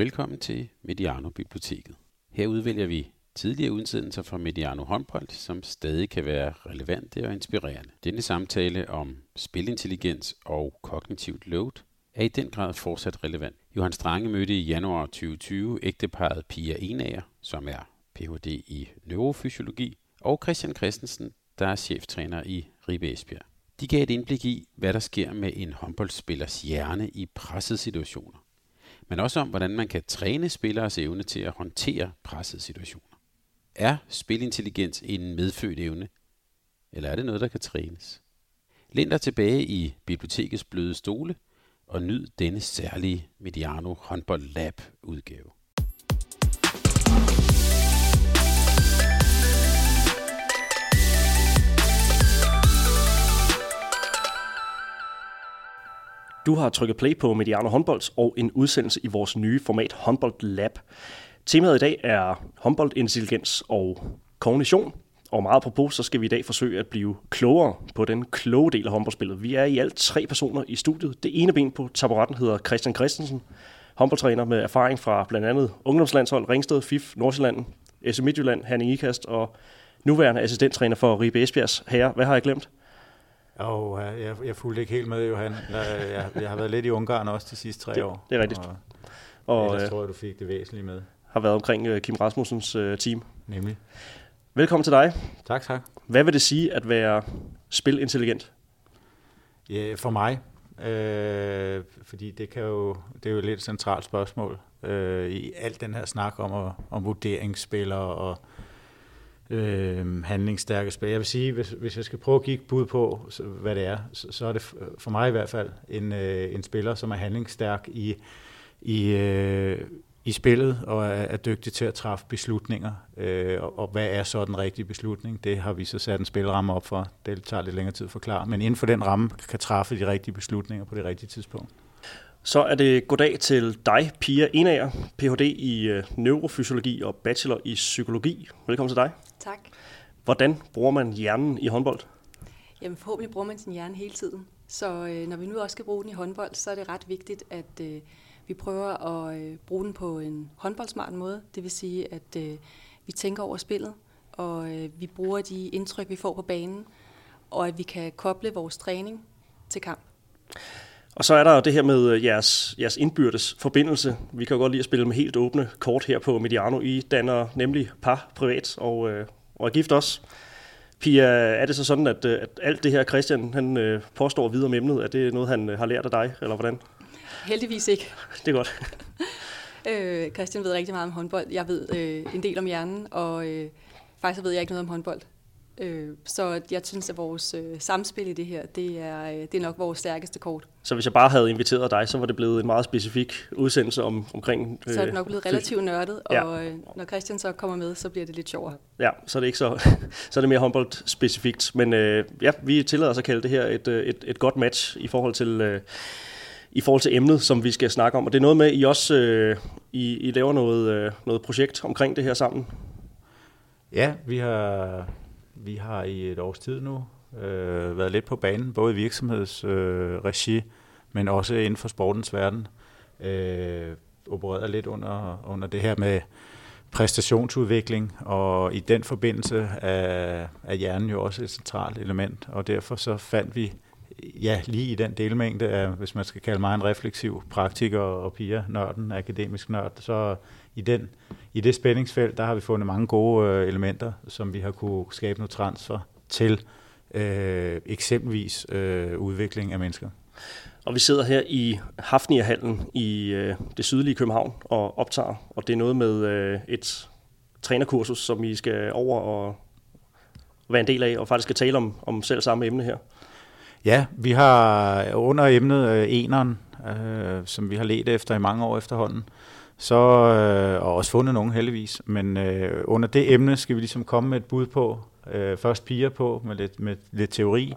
Velkommen til Mediano Biblioteket. Her udvælger vi tidligere udsendelser fra Mediano håndbold, som stadig kan være relevante og inspirerende. Denne samtale om spilintelligens og kognitivt load er i den grad fortsat relevant. Johan Strange mødte i januar 2020 ægteparet Pia Enager, som er Ph.D. i neurofysiologi, og Christian Christensen, der er cheftræner i Ribe Esbjerg. De gav et indblik i, hvad der sker med en håndboldspillers hjerne i pressede situationer. Men også om, hvordan man kan træne spilleres evne til at håndtere pressede situationer. Er spilintelligens en medfødt evne, eller er det noget, der kan trænes? Læn dig tilbage i bibliotekets bløde stole og nyd denne særlige Mediano Håndbold Lab udgave. Du har trykket play på Mediano Håndbolds og en udsendelse i vores nye format Håndbold Lab. Temaet i dag er håndboldintelligens og kognition. Og meget på så skal vi i dag forsøge at blive klogere på den kloge del af håndboldspillet. Vi er i alt tre personer i studiet. Det ene ben på taburetten hedder Christian Christensen, håndboldtræner med erfaring fra blandt andet ungdomslandshold, Ringsted, FIF, Nordsjælland, SM Midtjylland, Herning Ikast og nuværende assistenttræner for Ribe Esbjergs herre. Hvad har jeg glemt? Og jeg, jeg fulgte ikke helt med, Johan. Jeg, jeg har været lidt i Ungarn også de sidste tre det, år. Det er rigtigt. Og, og ellers øh, tror jeg, du fik det væsentligt med. Har været omkring uh, Kim Rasmussens team. Nemlig. Velkommen til dig. Tak, tak. Hvad vil det sige at være spilintelligent? Ja, for mig, øh, fordi det, kan jo, det er jo et lidt centralt spørgsmål øh, i alt den her snak om, om vurderingsspillere og øh, handlingsstærke spil. Jeg vil sige, hvis, hvis jeg skal prøve at kigge bud på, så, hvad det er, så, så er det for mig i hvert fald en, øh, en spiller, som er handlingsstærk i, i, øh, i spillet og er, er dygtig til at træffe beslutninger. Øh, og, og hvad er så den rigtige beslutning? Det har vi så sat en spilramme op for. Det tager lidt længere tid at forklare. Men inden for den ramme kan træffe de rigtige beslutninger på det rigtige tidspunkt. Så er det goddag til dig, Pia Enager, Ph.D. i øh, neurofysiologi og bachelor i psykologi. Velkommen til dig. Tak. Hvordan bruger man hjernen i håndbold? Jamen forhåbentlig bruger man sin hjerne hele tiden. Så øh, når vi nu også skal bruge den i håndbold, så er det ret vigtigt, at øh, vi prøver at øh, bruge den på en håndboldsmart måde. Det vil sige, at øh, vi tænker over spillet, og øh, vi bruger de indtryk, vi får på banen, og at vi kan koble vores træning til kamp. Og så er der det her med øh, jeres, jeres indbyrdes forbindelse. Vi kan jo godt lide at spille med helt åbne kort her på Mediano. I danner nemlig par privat og, øh, og er gift også. Pia, er det så sådan, at, øh, at alt det her Christian han øh, påstår videre om emnet, er det noget, han har lært af dig, eller hvordan? Heldigvis ikke. Det er godt. øh, Christian ved rigtig meget om håndbold. Jeg ved øh, en del om hjernen, og øh, faktisk ved jeg ikke noget om håndbold. Øh, så jeg synes, at vores øh, samspil i det her, det er, øh, det er nok vores stærkeste kort. Så hvis jeg bare havde inviteret dig, så var det blevet en meget specifik udsendelse om, omkring... Øh, så er det nok blevet relativt nørdet, ja. og øh, når Christian så kommer med, så bliver det lidt sjovere. Ja, så er det ikke så, så er det mere håndbold specifikt. Men øh, ja, vi tillader os at kalde det her et, øh, et, et godt match i forhold til... Øh, i forhold til emnet, som vi skal snakke om. Og det er noget med, at I også øh, I, I laver noget, øh, noget projekt omkring det her sammen. Ja, vi har vi har i et års tid nu øh, været lidt på banen, både i virksomhedsregi, øh, men også inden for sportens verden. Øh, opereret lidt under, under det her med præstationsudvikling, og i den forbindelse er, er hjernen jo også et centralt element, og derfor så fandt vi ja, lige i den delmængde af, hvis man skal kalde mig en refleksiv praktiker og piger, nørden, akademisk nørd, så i, den, i det spændingsfelt, der har vi fundet mange gode øh, elementer, som vi har kunne skabe noget transfer til øh, eksempelvis øh, udvikling af mennesker. Og vi sidder her i Hafnia-hallen i øh, det sydlige København og optager, og det er noget med øh, et trænerkursus, som I skal over og være en del af, og faktisk skal tale om, om selv samme emne her. Ja, vi har under emnet øh, eneren, øh, som vi har let efter i mange år efterhånden, så, øh, og også fundet nogen heldigvis, men øh, under det emne skal vi ligesom komme med et bud på, øh, først piger på med lidt, med lidt teori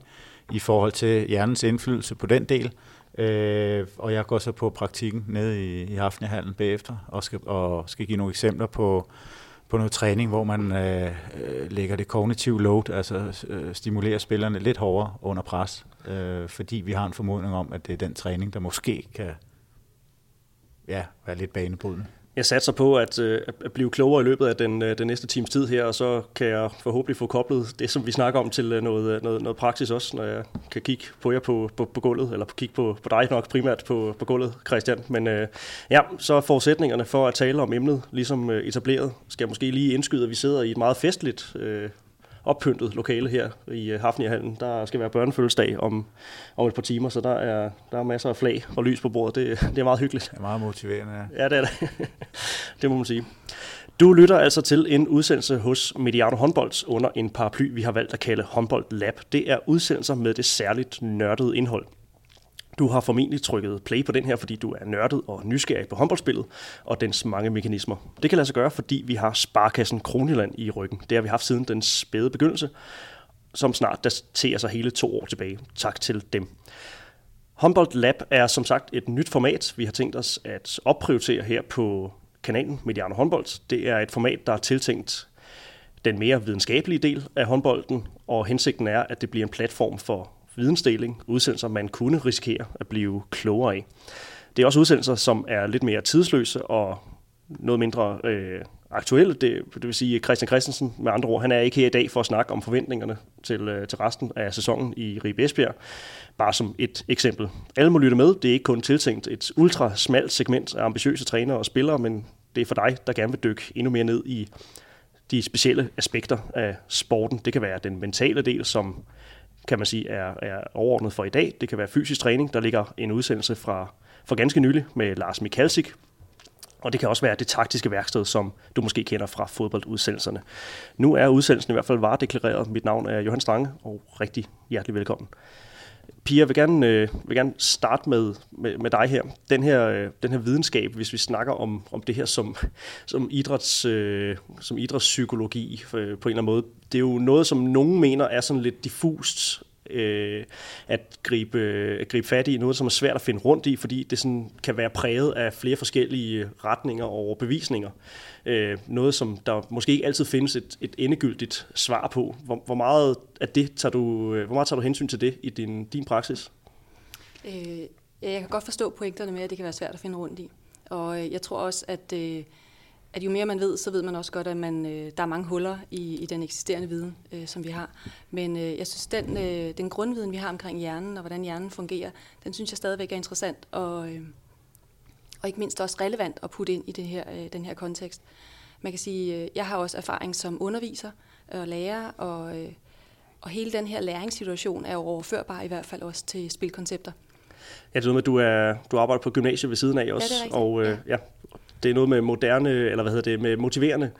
i forhold til hjernens indflydelse på den del, øh, og jeg går så på praktikken nede i, i Hafnehallen bagefter, og skal, og skal give nogle eksempler på, på noget træning, hvor man øh, øh, lægger det kognitive load, altså øh, stimulerer spillerne lidt hårdere under pres, øh, fordi vi har en formodning om, at det er den træning, der måske kan ja, være lidt banebrydende. Jeg satser på at, øh, at blive klogere i løbet af den, øh, den næste times tid her, og så kan jeg forhåbentlig få koblet det, som vi snakker om, til øh, noget, øh, noget, noget praksis også, når jeg kan kigge på jer på, på, på gulvet, eller kigge på, på dig nok primært på, på gulvet, Christian. Men øh, ja, så er forudsætningerne for at tale om emnet ligesom øh, etableret. Skal jeg måske lige indskyde, at vi sidder i et meget festligt øh, oppyntet lokale her i øh, Hafniahallen. Der skal være børnefødselsdag om, om et par timer, så der er, der er masser af flag og lys på bordet. Det, det er meget hyggeligt. Det er meget motiverende, ja. Ja, det er det. det må man sige. Du lytter altså til en udsendelse hos Mediano Håndbolds under en paraply, vi har valgt at kalde Håndbold Lab. Det er udsendelser med det særligt nørdede indhold. Du har formentlig trykket play på den her, fordi du er nørdet og nysgerrig på håndboldspillet og dens mange mekanismer. Det kan lade sig gøre, fordi vi har Sparkassen Kroniland i ryggen. Det har vi haft siden den spæde begyndelse, som snart daterer sig hele to år tilbage. Tak til dem. Humboldt Lab er som sagt et nyt format, vi har tænkt os at opprioritere her på kanalen Mediano Håndbold. Det er et format, der er tiltænkt den mere videnskabelige del af håndbolden, og hensigten er, at det bliver en platform for vidensdeling, udsendelser, man kunne risikere at blive klogere af. Det er også udsendelser, som er lidt mere tidsløse og noget mindre øh, aktuelle. Det, det vil sige, Christian Christensen, med andre ord, han er ikke her i dag for at snakke om forventningerne til, øh, til resten af sæsonen i Ribe Esbjerg. Bare som et eksempel. Alle må lytte med. Det er ikke kun tiltænkt et ultra smalt segment af ambitiøse trænere og spillere, men det er for dig, der gerne vil dykke endnu mere ned i de specielle aspekter af sporten. Det kan være den mentale del, som kan man sige, er, er overordnet for i dag. Det kan være fysisk træning. Der ligger en udsendelse fra for ganske nylig med Lars Mikalsik. Og det kan også være det taktiske værksted, som du måske kender fra fodboldudsendelserne. Nu er udsendelsen i hvert fald varedeklareret. Mit navn er Johan Strange, og rigtig hjertelig velkommen. Pia, jeg vil gerne, øh, vil gerne starte med, med, med dig her. Den her, øh, den her videnskab, hvis vi snakker om, om det her som, som, idræts, øh, som idrætspsykologi øh, på en eller anden måde, det er jo noget, som nogen mener er sådan lidt diffust øh, at, gribe, at gribe fat i, noget som er svært at finde rundt i, fordi det sådan kan være præget af flere forskellige retninger og bevisninger. Øh, noget, som der måske ikke altid findes et, et endegyldigt svar på. Hvor, hvor, meget af det tager du, øh, hvor meget tager du hensyn til det i din, din praksis? Øh, jeg kan godt forstå pointerne med, at det kan være svært at finde rundt i. Og øh, jeg tror også, at øh, at jo mere man ved, så ved man også godt, at man, øh, der er mange huller i, i den eksisterende viden, øh, som vi har. Men øh, jeg synes, den, øh, den grundviden, vi har omkring hjernen og hvordan hjernen fungerer, den synes jeg stadigvæk er interessant og, øh, og ikke mindst også relevant at putte ind i det her, øh, den her kontekst. Man kan sige, øh, jeg har også erfaring som underviser og lærer, og, øh, og hele den her læringssituation er jo overførbar i hvert fald også til spilkoncepter. Ja, det er noget med, at du, er, du arbejder på gymnasiet ved siden af også. Ja, det er og øh, ja. ja, det er noget med moderne, eller hvad hedder det, med motiverende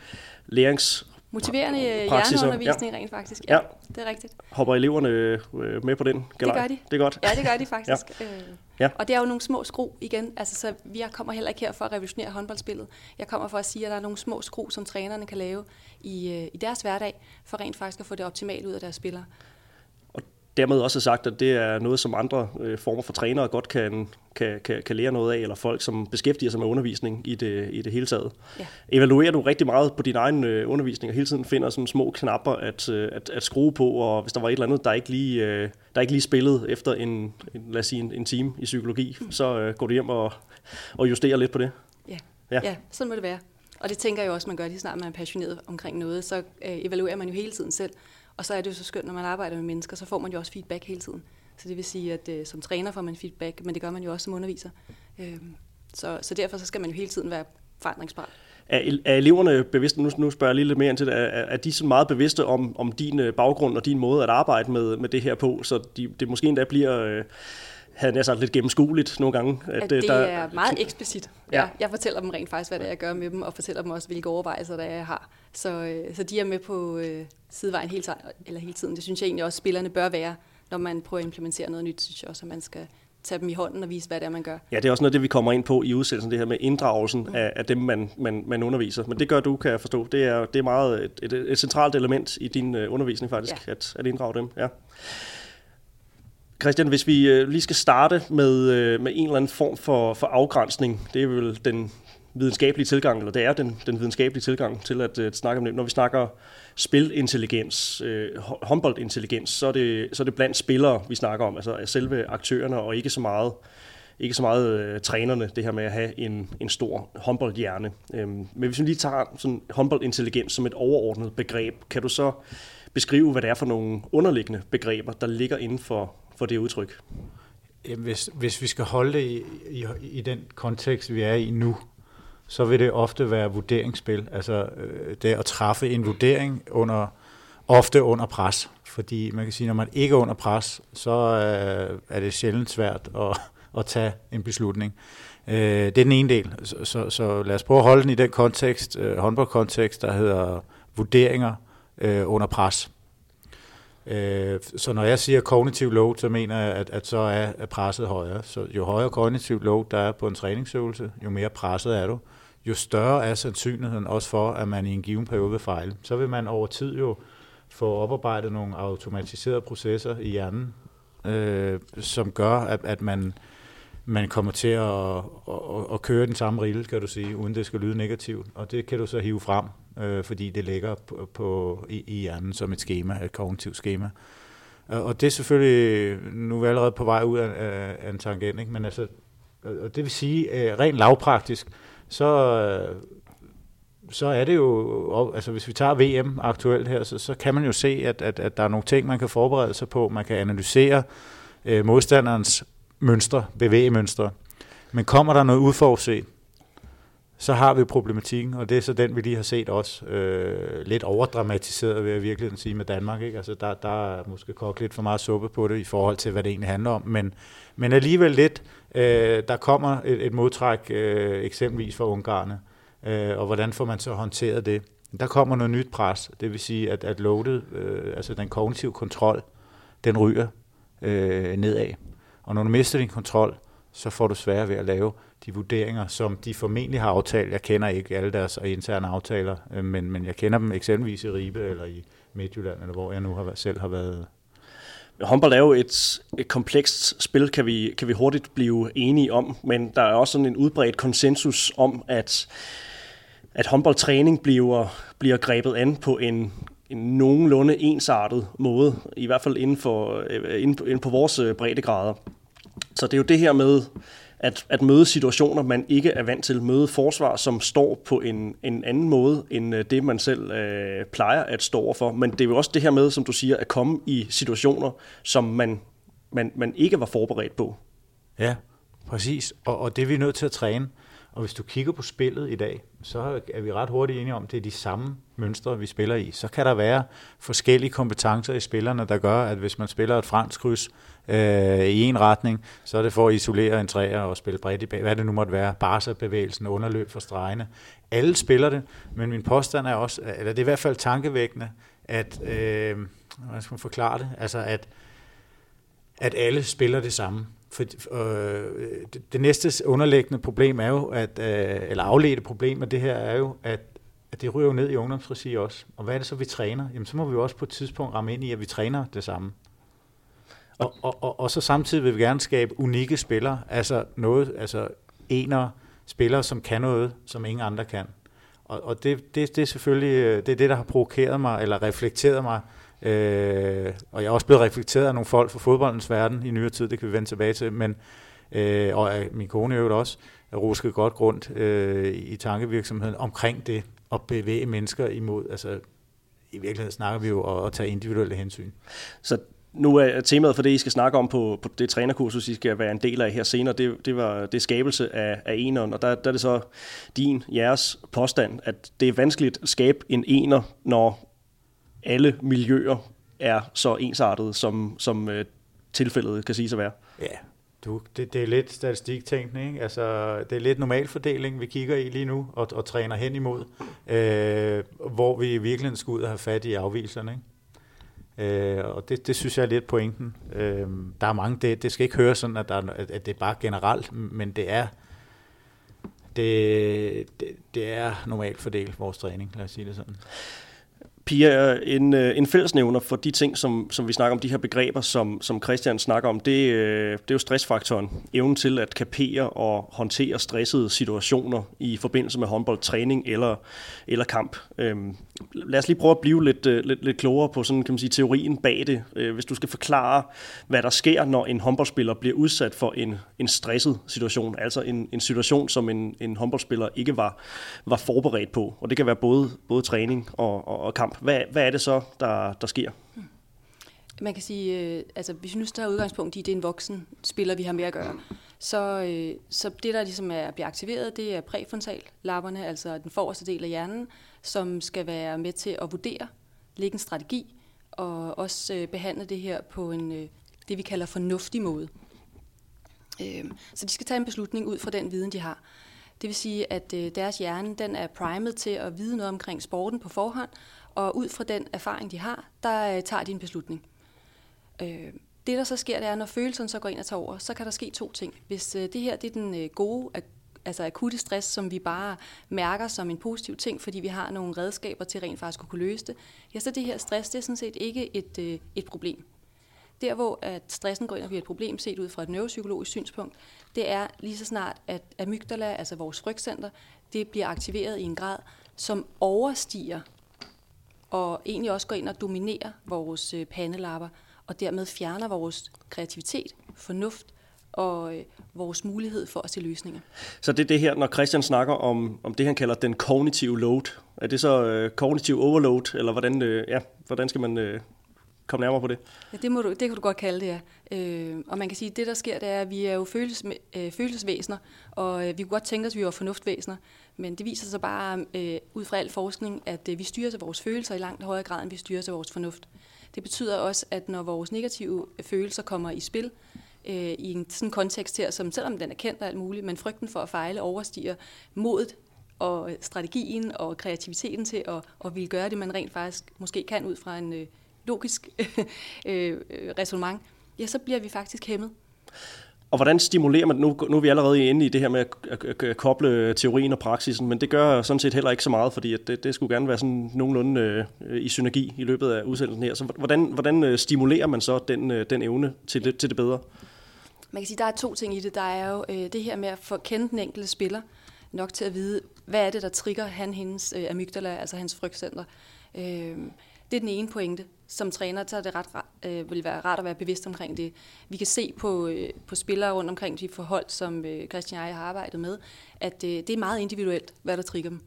lærings Motiverende hjerneundervisning ja. rent faktisk. Ja, ja, det er rigtigt. Hopper eleverne øh, med på den galej? Det gør de. Det er godt. Ja, det gør de faktisk. ja. Øh, ja. Og det er jo nogle små skru igen. Altså, så vi kommer heller ikke her for at revolutionere håndboldspillet. Jeg kommer for at sige, at der er nogle små skru, som trænerne kan lave i, øh, i deres hverdag, for rent faktisk at få det optimalt ud af deres spillere dermed også sagt, at det er noget, som andre øh, former for trænere godt kan, kan, kan, kan lære noget af, eller folk, som beskæftiger sig med undervisning i det, i det hele taget. Ja. Evaluerer du rigtig meget på din egen øh, undervisning, og hele tiden finder sådan små knapper at, øh, at, at skrue på, og hvis der var et eller andet, der ikke lige, øh, der ikke lige spillede efter en, en, lad os sige, en, en time i psykologi, mm. så øh, går du hjem og, og justerer lidt på det? Ja. ja, ja sådan må det være. Og det tænker jeg også, man gør lige snart man er passioneret omkring noget, så øh, evaluerer man jo hele tiden selv. Og så er det jo så skønt, når man arbejder med mennesker, så får man jo også feedback hele tiden. Så det vil sige, at øh, som træner får man feedback, men det gør man jo også som underviser. Øh, så, så derfor så skal man jo hele tiden være forandringsbar. Er, er eleverne bevidste, nu, nu spørger jeg lige lidt mere ind til det, er, er de så meget bevidste om, om din øh, baggrund og din måde at arbejde med, med det her på, så de, det måske endda bliver... Øh, havde jeg sagt lidt gennemskueligt nogle gange. At, at det der, er meget eksplicit. Ja. Jeg, jeg fortæller dem rent faktisk, hvad det er, jeg gør med dem, og fortæller dem også, hvilke overvejelser der jeg har. Så, øh, så de er med på øh, sidevejen hele, eller hele tiden. Det synes jeg egentlig også, spillerne bør være, når man prøver at implementere noget nyt, synes jeg også, at man skal tage dem i hånden og vise, hvad det er, man gør. Ja, det er også noget det, vi kommer ind på i udsendelsen, det her med inddragelsen mm. af, af dem, man, man, man underviser. Men det gør du, kan jeg forstå. Det er, det er meget et, et, et centralt element i din uh, undervisning faktisk, ja. at, at inddrage dem. Ja. Christian, hvis vi øh, lige skal starte med, øh, med en eller anden form for, for afgrænsning, det er vel den videnskabelige tilgang, eller det er den, den videnskabelige tilgang til at, øh, at snakke om det. Når vi snakker spilintelligens, øh, håndboldintelligens, så er, det, så er det blandt spillere, vi snakker om, altså selve aktørerne, og ikke så meget ikke så meget øh, trænerne, det her med at have en, en stor håndboldhjerne. Øhm, men hvis vi lige tager sådan håndboldintelligens som et overordnet begreb, kan du så beskrive, hvad det er for nogle underliggende begreber, der ligger inden for, for det udtryk? Hvis, hvis vi skal holde det i, i, i den kontekst, vi er i nu, så vil det ofte være vurderingsspil. Altså øh, det at træffe en vurdering under, ofte under pres. Fordi man kan sige, når man ikke er under pres, så øh, er det sjældent svært at, at tage en beslutning. Øh, det er den ene del. Så, så, så lad os prøve at holde den i den kontekst, øh, håndboldkontekst, der hedder vurderinger øh, under pres. Øh, så når jeg siger kognitiv load, så mener jeg, at, at så er presset højere. Så jo højere kognitiv load der er på en træningsøvelse, jo mere presset er du, jo større er sandsynligheden også for, at man i en given periode vil fejle. Så vil man over tid jo få oparbejdet nogle automatiserede processer i hjernen, øh, som gør, at, at man, man kommer til at, at, at køre den samme rille, kan du sige, uden det skal lyde negativt. Og det kan du så hive frem, øh, fordi det ligger på, på, i, i hjernen som et schema, et kognitivt schema. Øh, og det er selvfølgelig, nu er vi allerede på vej ud af, af en tangent, ikke? men altså, og det vil sige, øh, rent lavpraktisk, så, øh, så er det jo, altså hvis vi tager VM aktuelt her, så, så kan man jo se, at, at, at der er nogle ting, man kan forberede sig på. Man kan analysere øh, modstanderens mønstre, bevægemønstre. Men kommer der noget udforudset, så har vi problematikken, og det er så den, vi lige har set også øh, lidt overdramatiseret, vil jeg virkelig sige, med Danmark. Ikke? Altså, der, der er måske kogt lidt for meget suppe på det i forhold til, hvad det egentlig handler om, men, men alligevel lidt, øh, der kommer et, et modtræk øh, eksempelvis fra Ungarne, øh, og hvordan får man så håndteret det? Der kommer noget nyt pres, det vil sige, at, at loadet, øh, altså den kognitive kontrol, den ryger øh, nedad. Og når du mister din kontrol, så får du svært ved at lave de vurderinger, som de formentlig har aftalt. Jeg kender ikke alle deres interne aftaler, øh, men, men jeg kender dem eksempelvis i Ribe eller i Midtjylland, eller hvor jeg nu har, selv har været. Håndbold er jo et, et komplekst spil, kan vi, kan vi hurtigt blive enige om, men der er også sådan en udbredt konsensus om, at, at håndboldtræning bliver, bliver grebet an på en, en nogenlunde ensartet måde, i hvert fald inden, for, øh, inden, på, inden på vores øh, breddegrader. Så det er jo det her med, at, at møde situationer, man ikke er vant til. Møde forsvar, som står på en, en anden måde, end øh, det, man selv øh, plejer at stå overfor. Men det er jo også det her med, som du siger, at komme i situationer, som man, man, man ikke var forberedt på. Ja, præcis. Og, og det er vi nødt til at træne. Og hvis du kigger på spillet i dag, så er vi ret hurtigt enige om, at det er de samme mønstre, vi spiller i. Så kan der være forskellige kompetencer i spillerne, der gør, at hvis man spiller et fransk kryds øh, i en retning, så er det for at isolere en træer og spille bredt i bag. Hvad det nu måtte være, Barca-bevægelsen, underløb for stregene. Alle spiller det, men min påstand er også, eller det er i hvert fald tankevækkende, at, øh, hvordan skal man forklare det, altså at, at alle spiller det samme. For, øh, det, det næste underliggende problem er jo, at, øh, eller afledte problem af det her er jo, at, at det ryger jo ned i ungdomsregi også. Og hvad er det så, vi træner? Jamen, så må vi jo også på et tidspunkt ramme ind i, at vi træner det samme. Og, og, og, og så samtidig vil vi gerne skabe unikke spillere, altså noget, altså enere spillere, som kan noget, som ingen andre kan. Og, og det, det, det er selvfølgelig øh, det, er det, der har provokeret mig, eller reflekteret mig, øh, og jeg er også blevet reflekteret af nogle folk fra fodboldens verden i nyere tid, det kan vi vende tilbage til, men, øh, og min kone øvrigt også, rusket godt grund øh, i tankevirksomheden omkring det, at bevæge mennesker imod, altså i virkeligheden snakker vi jo om at tage individuelle hensyn. Så nu er temaet for det, I skal snakke om på, på det trænerkursus, I skal være en del af her senere, det, det var det skabelse af, af eneren, og der, der er det så din, jeres påstand, at det er vanskeligt at skabe en ener, når alle miljøer er så ensartede, som, som øh, tilfældet kan sige at være. Ja, du, det, det er lidt statistiktænkning, ikke? Altså, det er lidt normalfordeling, vi kigger i lige nu og, og træner hen imod, øh, hvor vi virkelig skal ud og have fat i afviserne. Ikke? Øh, og det, det synes jeg er lidt pointen. Øh, der er mange, det, det skal ikke høre sådan, at, der, at det er bare generelt, men det er det, det, det er normalt fordelt vores træning, lad os sige det sådan. Pia, en, øh, en fællesnævner for de ting, som, som vi snakker om, de her begreber, som, som Christian snakker om, det, øh, det er jo stressfaktoren. Evnen til at kapere og håndtere stressede situationer i forbindelse med håndboldtræning eller, eller kamp. Øhm, lad os lige prøve at blive lidt, øh, lidt, lidt klogere på sådan, kan man sige, teorien bag det. Hvis du skal forklare, hvad der sker, når en håndboldspiller bliver udsat for en, en stresset situation, altså en, en situation, som en, en håndboldspiller ikke var, var forberedt på. Og det kan være både, både træning og, og, og kamp kamp. Hvad, hvad er det så, der, der sker? Hmm. Man kan sige, øh, altså hvis vi nu tager udgangspunkt i, at det er en voksen spiller, vi har med at gøre, så, øh, så det, der ligesom er, bliver aktiveret, det er præfrontal, lapperne, altså den forreste del af hjernen, som skal være med til at vurdere, lægge en strategi, og også øh, behandle det her på en, øh, det vi kalder fornuftig måde. Øh, så de skal tage en beslutning ud fra den viden, de har. Det vil sige, at øh, deres hjerne den er primet til at vide noget omkring sporten på forhånd, og ud fra den erfaring, de har, der øh, tager de en beslutning. Øh, det, der så sker, det er, når følelserne så går ind og tager over, så kan der ske to ting. Hvis øh, det her det er den øh, gode, ak- altså akutte stress, som vi bare mærker som en positiv ting, fordi vi har nogle redskaber til rent faktisk at kunne løse det, ja, så det her stress, det er sådan set ikke et, øh, et problem. Der, hvor at stressen går ind og bliver et problem, set ud fra et neuropsykologisk synspunkt, det er lige så snart, at amygdala, altså vores frygtcenter, det bliver aktiveret i en grad, som overstiger og egentlig også går ind og dominerer vores øh, pandelapper, og dermed fjerner vores kreativitet, fornuft og øh, vores mulighed for at se løsninger. Så det er det her, når Christian snakker om, om det, han kalder den kognitive load. Er det så øh, kognitiv overload, eller hvordan, øh, ja, hvordan skal man øh, komme nærmere på det? Ja, det, må du, det kan du godt kalde det, ja. Øh, og man kan sige, at det, der sker, det er, at vi er jo følelses, øh, følelsesvæsener, og øh, vi kunne godt tænke os, at vi var fornuftvæsener, men det viser sig bare øh, ud fra al forskning, at øh, vi styrer sig vores følelser i langt højere grad, end vi styrer sig vores fornuft. Det betyder også, at når vores negative øh, følelser kommer i spil, øh, i en sådan kontekst her, som selvom den er kendt og alt muligt, men frygten for at fejle overstiger modet og øh, strategien og kreativiteten til at, at ville gøre det, man rent faktisk måske kan ud fra en øh, logisk øh, resonemang, ja, så bliver vi faktisk hæmmet. Og hvordan stimulerer man, nu, nu er vi allerede inde i det her med at, at, at koble teorien og praksisen, men det gør sådan set heller ikke så meget, fordi at det, det skulle gerne være sådan nogenlunde øh, i synergi i løbet af udsendelsen her. Så hvordan, hvordan øh, stimulerer man så den, øh, den evne til det, til det bedre? Man kan sige, der er to ting i det. Der er jo øh, det her med at få kendt den enkelte spiller nok til at vide, hvad er det, der trigger han, hendes øh, amygdala, altså hans frygtcenter. Øh, det er den ene pointe som træner, så er det ret, øh, vil være rart at være bevidst omkring det. Vi kan se på, øh, på spillere rundt omkring de forhold, som øh, Christian og jeg har arbejdet med, at øh, det er meget individuelt, hvad der trigger dem.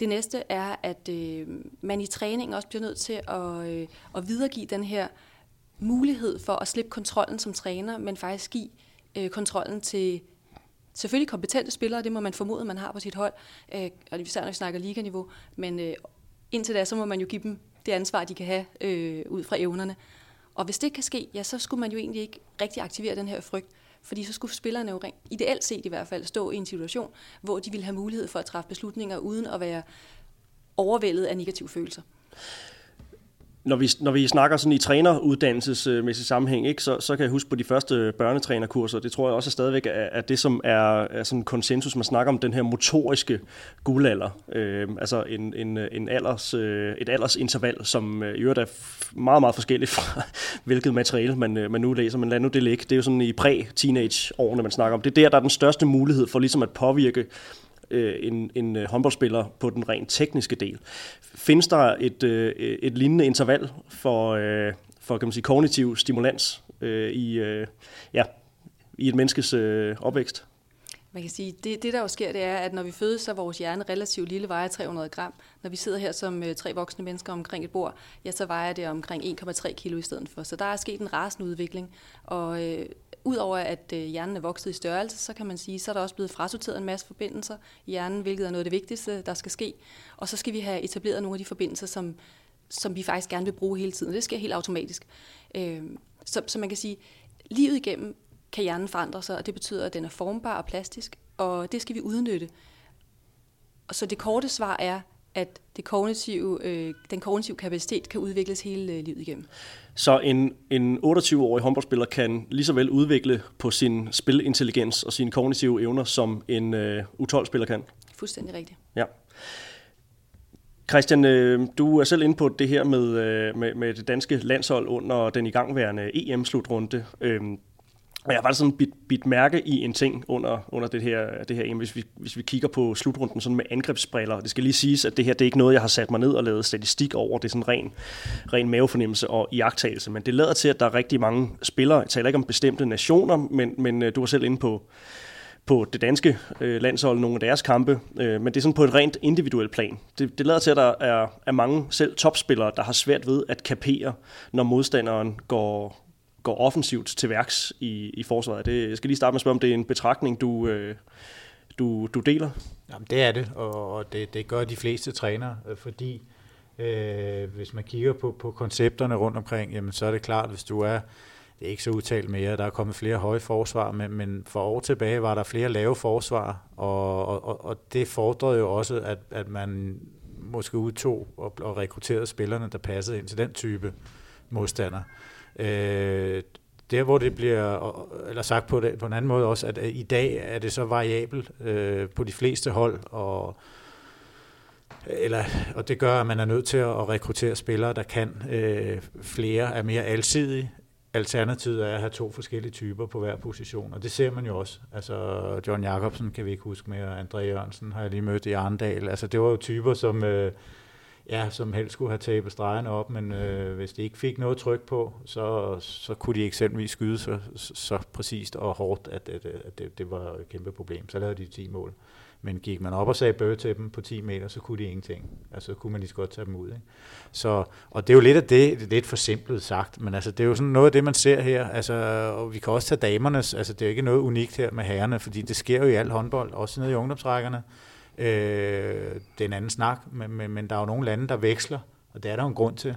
Det næste er, at øh, man i træning også bliver nødt til at, øh, at videregive den her mulighed for at slippe kontrollen som træner, men faktisk give øh, kontrollen til selvfølgelig kompetente spillere, det må man formode, man har på sit hold, øh, og især når vi snakker liganiveau, men øh, indtil da, så må man jo give dem det ansvar, de kan have øh, ud fra evnerne. Og hvis det kan ske, ja, så skulle man jo egentlig ikke rigtig aktivere den her frygt, fordi så skulle spillerne jo rent, ideelt set i hvert fald stå i en situation, hvor de ville have mulighed for at træffe beslutninger uden at være overvældet af negative følelser når vi, når vi snakker sådan i træneruddannelsesmæssig sammenhæng, ikke, så, så kan jeg huske på de første børnetrænerkurser, det tror jeg også er stadigvæk er, er det, som er, er sådan konsensus, man snakker om den her motoriske guldalder, øh, altså en, en, en alders, øh, et aldersinterval, som øh, i øvrigt er meget, meget forskelligt fra, hvilket materiale man, øh, man nu læser, men lad nu det ligge. Det er jo sådan i præ-teenage-årene, man snakker om. Det er der, der er den største mulighed for ligesom at påvirke øh, en, en øh, håndboldspiller på den rent tekniske del. Findes der et, øh, et lignende interval for, øh, for kan man sige, kognitiv stimulans øh, i, øh, ja, i et menneskes øh, opvækst? Man kan sige, det, det der jo sker, det er, at når vi fødes, så er vores hjerne relativt lille, vejer 300 gram. Når vi sidder her som øh, tre voksne mennesker omkring et bord, ja, så vejer det omkring 1,3 kilo i stedet for. Så der er sket en rasende udvikling, og øh, Udover at øh, hjernen er vokset i størrelse, så kan man sige, så er der også blevet frasorteret en masse forbindelser i hjernen, hvilket er noget af det vigtigste, der skal ske. Og så skal vi have etableret nogle af de forbindelser, som, som vi faktisk gerne vil bruge hele tiden. Det sker helt automatisk. Øh, så, så man kan sige, livet igennem kan hjernen forandre sig, og det betyder, at den er formbar og plastisk, og det skal vi udnytte. Og så det korte svar er, at det kognitive, øh, den kognitive kapacitet kan udvikles hele øh, livet igennem. Så en, en 28-årig håndboldspiller kan lige så vel udvikle på sin spilintelligens og sine kognitive evner, som en øh, U12-spiller kan? Fuldstændig rigtigt. Ja. Christian, øh, du er selv inde på det her med, øh, med, med det danske landshold under den igangværende EM-slutrunde. Øh, og jeg har faktisk sådan bit, bit mærke i en ting under, under det her, det her hvis vi, hvis vi kigger på slutrunden sådan med angrebsbriller. Det skal lige siges, at det her det er ikke noget, jeg har sat mig ned og lavet statistik over. Det er sådan ren, ren mavefornemmelse og iagtagelse. Men det lader til, at der er rigtig mange spillere. Jeg taler ikke om bestemte nationer, men, men øh, du var selv inde på, på det danske øh, landshold, nogle af deres kampe, øh, men det er sådan på et rent individuelt plan. Det, det lader til, at der er, er mange selv topspillere, der har svært ved at kapere, når modstanderen går, går offensivt til værks i, i forsvaret. Det, jeg skal lige starte med at spørge, om det er en betragtning, du, øh, du, du deler? Jamen, det er det, og, og det, det gør de fleste trænere, øh, fordi øh, hvis man kigger på, på koncepterne rundt omkring, jamen, så er det klart, hvis du er det er ikke så udtalt mere. Der er kommet flere høje forsvar, men, men for år tilbage var der flere lave forsvar, og, og, og det fordrede jo også, at, at man måske udtog og, og rekrutterede spillerne, der passede ind til den type modstander. Øh, der hvor det bliver, eller sagt på, det, på en anden måde også, at i dag er det så variabel øh, på de fleste hold, og eller, og det gør, at man er nødt til at rekruttere spillere, der kan øh, flere, er mere alsidige, Alternativet er at have to forskellige typer på hver position, og det ser man jo også. Altså, John Jacobsen kan vi ikke huske mere, André Jørgensen har jeg lige mødt i Arendal. Altså, det var jo typer, som, øh, ja, som helst skulle have tabet stregerne op, men øh, hvis de ikke fik noget tryk på, så, så kunne de eksempelvis skyde så, så præcist og hårdt, at, at, at det, det var et kæmpe problem. Så lavede de 10 mål. Men gik man op og sagde bøge til dem på 10 meter, så kunne de ingenting. Altså så kunne man lige så godt tage dem ud. Ikke? Så, og det er jo lidt af det, lidt for simpelt sagt, men altså, det er jo sådan noget af det, man ser her. Altså, og vi kan også tage damernes, altså det er jo ikke noget unikt her med herrerne, fordi det sker jo i al håndbold, også nede i ungdomsrækkerne. Øh, det er en anden snak, men, men, men der er jo nogle lande, der veksler, og det er der jo en grund til